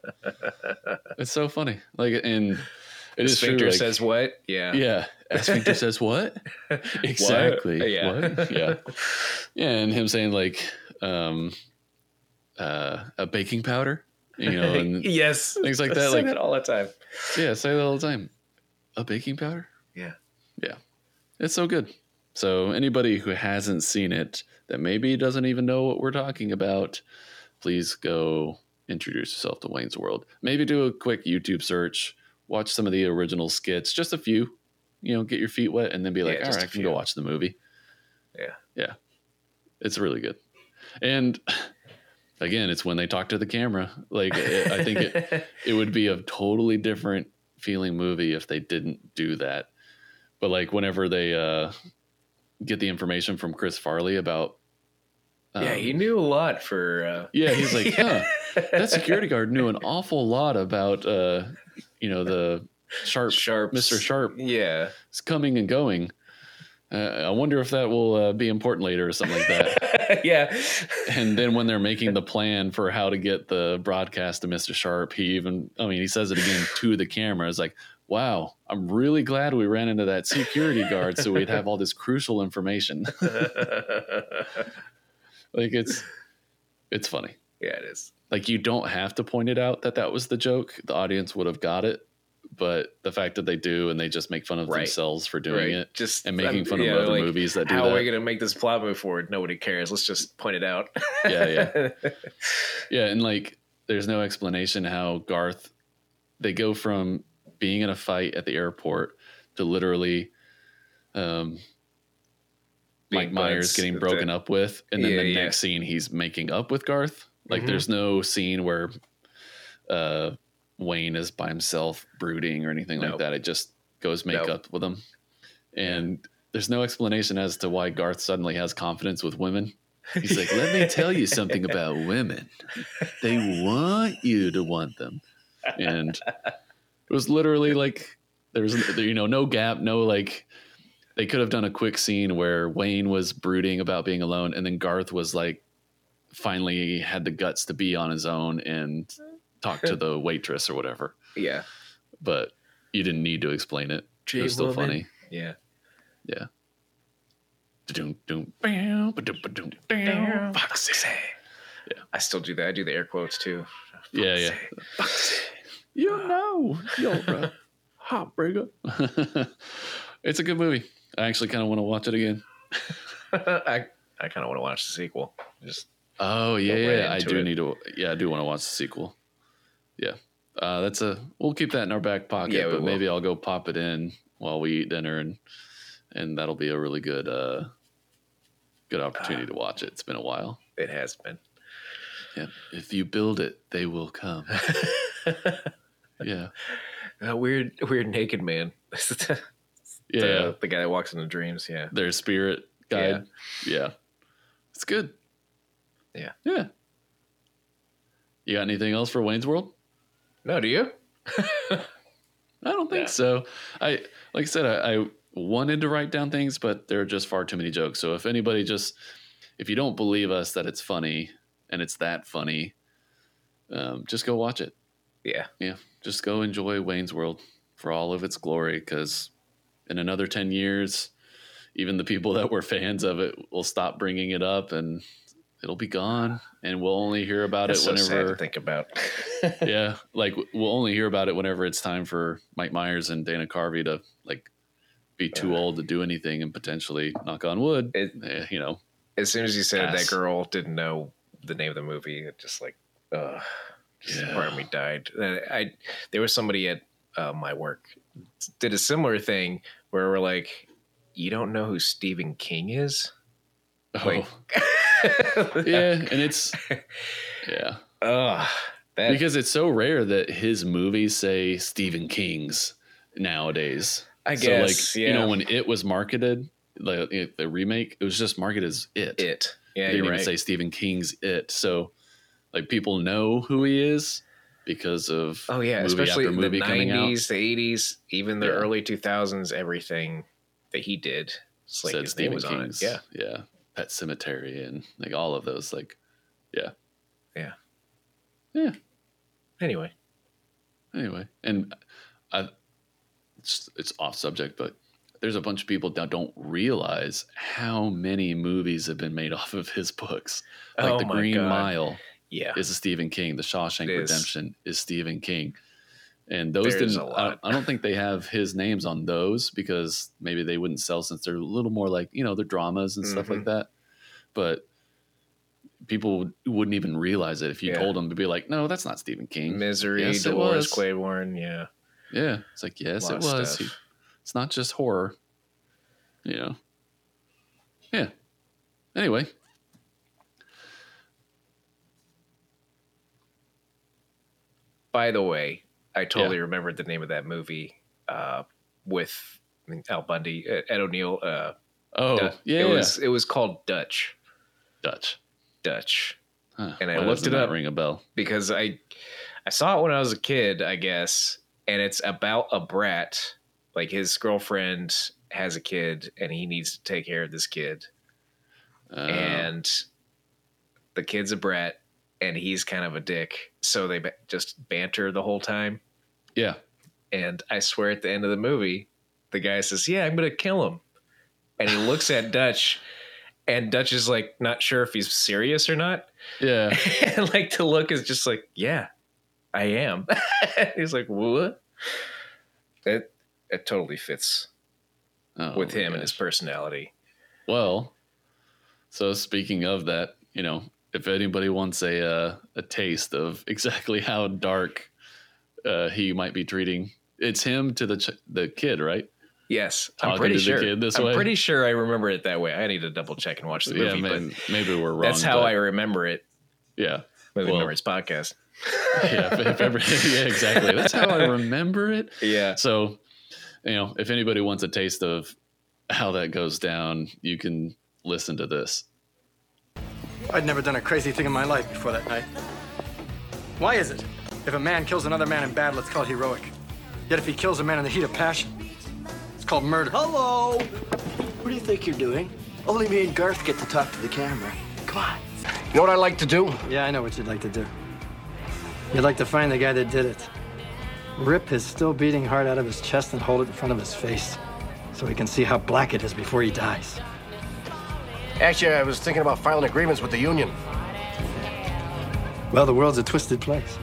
it's so funny. Like, and it is true. Sphincter Like, says what? Yeah. yeah. Sphincter says what? Exactly. Yeah. What? Yeah. Yeah, and him saying like um, uh, a baking powder. You know, and yes. things like I that, say like- that all the time. Yeah, say that all the time. A baking powder? Yeah. Yeah. It's so good. So anybody who hasn't seen it that maybe doesn't even know what we're talking about, please go introduce yourself to Wayne's World. Maybe do a quick YouTube search, watch some of the original skits, just a few, you know, get your feet wet and then be like, Yeah, all right, I can go watch the movie. Yeah. Yeah. It's really good. And again, it's when they talk to the camera. Like it, I think it it would be a totally different feeling movie if they didn't do that. But like whenever they uh, get the information from Chris Farley about, um, yeah, he knew a lot for. Uh, yeah, he's like, Yeah. huh, that security guard knew an awful lot about, uh, you know, the sharp Sharp, Mr. Sharp Yeah. is coming and going. Uh, I wonder if that will uh, be important later or something like that. yeah. and then when they're making the plan for how to get the broadcast to Mr. Sharp, he even, I mean, he says it again to the camera. It's like, wow, I'm really glad we ran into that security guard so we'd have all this crucial information. like it's, it's funny. yeah, it is. Like you don't have to point it out that that was the joke. The audience would have got it. But the fact that they do and they just make fun of Right. themselves for doing Right. it Just and making fun of other like, movies that do How that. are we going to make this plot move forward? Nobody cares. Let's just point it out. Yeah, yeah. Yeah, and like there's no explanation how Garth they go from being in a fight at the airport to literally um Mike Myers getting broken up with and then Yeah, the yeah. next scene he's making up with Garth. Like Mhm. there's no scene where uh Wayne is by himself brooding or anything like that. It just goes make No. up with him. And there's no explanation as to why Garth suddenly has confidence with women. He's like, let me tell you something about women. They want you to want them. And it was literally like, there's, you know, no gap, no like, they could have done a quick scene where Wayne was brooding about being alone and then Garth was like, finally had the guts to be on his own and talk to the waitress or whatever. yeah. But you didn't need to explain it. It was still J-woman. funny. Yeah. Ba-doom, doom, bam, ba-doom, ba-doom, down, Foxy. Yeah. I still do that. I do the air quotes too. Yeah, yeah. You know, you're a heartbreaker. it's a good movie. I actually kind of want to watch it again. I I kind of want to watch the sequel. Just Oh yeah, right. I do it. need to. Yeah, I do want to watch the sequel. Yeah, uh, that's a. We'll keep that in our back pocket. Yeah, but will. maybe I'll go pop it in while we eat dinner, and and that'll be a really good uh, good opportunity to watch it. It's been a while. It has been. Yeah. If you build it, they will come. Yeah. A weird, weird naked man. the, Yeah. the guy that walks into dreams. Yeah. Their spirit guide. Yeah. It's good. Yeah. Yeah. You got anything else for Wayne's World? No, do you? I don't think Yeah. so. I like I said, I, I wanted to write down things, but there are just far too many jokes. So if anybody just if you don't believe us that it's funny and it's that funny, um, just go watch it. Yeah. Yeah, just go enjoy Wayne's World for all of its glory. Because in another ten years, even the people that were fans of it will stop bringing it up, and it'll be gone, and we'll only hear about That's it so whenever to think about. yeah, like we'll only hear about it whenever it's time for Mike Myers and Dana Carvey to like be too old to do anything and potentially knock on wood. It- eh, you know, as soon as you said Pass. that girl didn't know the name of the movie, it just like, uh, Yeah. part of me died. I, there was somebody at uh, my work did a similar thing where we're like, you don't know who Stephen King is? oh Like- yeah, and it's yeah Ugh, that, because it's so rare that his movies say Stephen King's nowadays. I so guess, like yeah. you know when it was marketed, the the remake, it was just marketed as it. it. Yeah, They didn't you're even right. say Stephen King's It. So, like, people know who he is because of Oh yeah, especially the '90s, the '80s, even the Yeah. early 2000s. Everything that he did, it's like said his Stephen name was King's. on it. Yeah, yeah, Pet Sematary and like all of those. Like, yeah, Yeah. yeah. Anyway, Anyway, and I, it's it's off subject, but there's a bunch of people that don't realize how many movies have been made off of his books. Like Oh The Green God. Mile yeah, is a Stephen King. The Shawshank It. Redemption is Stephen King. And those There's didn't. I. I don't think they have his names on those because maybe they wouldn't sell since they're a little more like you know they're dramas and stuff Mm-hmm. like that. But people would- wouldn't even realize it if you Yeah. told them to be like, no, that's not Stephen King. Misery, Yes, Dolores. Claiborne. Yeah, Yeah, it's like yes, it was. He- it's not just horror. You know. Yeah. Anyway. By the way, I totally remembered the name of that movie uh, with I mean, Al Bundy, uh, Ed O'Neill. Uh, Oh yeah, it was it was called Dutch. Dutch. Dutch. Huh, And I why looked it up. Ring a bell. because I I saw it when I was a kid, I guess, and it's about a brat. Like his girlfriend has a kid, and he needs to take care of this kid, Uh, and the kid's a brat, and he's kind of a dick. So they ba- just banter the whole time. yeah. And I swear, at the end of the movie, the guy says, "Yeah, I'm gonna kill him," and he looks at Dutch. And Dutch is like not sure if he's serious or not. Yeah. and like the look is just like, yeah, I am. He's like, what? It it totally fits Oh, with him and his personality. Well, so speaking of that, you know, if anybody wants a uh, a taste of exactly how dark uh, he might be treating, it's him to the ch- the kid, right? Yes, I'm pretty sure. I'm way? pretty sure I remember it that way. I need to double check and watch the yeah, movie, man, maybe we're wrong. that's how I remember it. yeah, Movie Well- Memories podcast. yeah, if, if ever, yeah, exactly. That's how I remember it. Yeah, So, you know, if anybody wants a taste of how that goes down, you can listen to this. I'd never done a crazy thing in my life before that night. Why is it? If a man kills another man in battle, it's called heroic. Yet if he kills a man in the heat of passion, it's called murder. Hello. What do you think you're doing? Only me and Garth get to talk to the camera. Come on. You know what I like to do? Yeah, I know what you'd like to do. You'd like to find the guy that did it. Rip his still beating heart out of his chest and hold it in front of his face. So he can see how black it is before he dies. Actually, I was thinking about filing agreements with the union. Well, the world's a twisted place.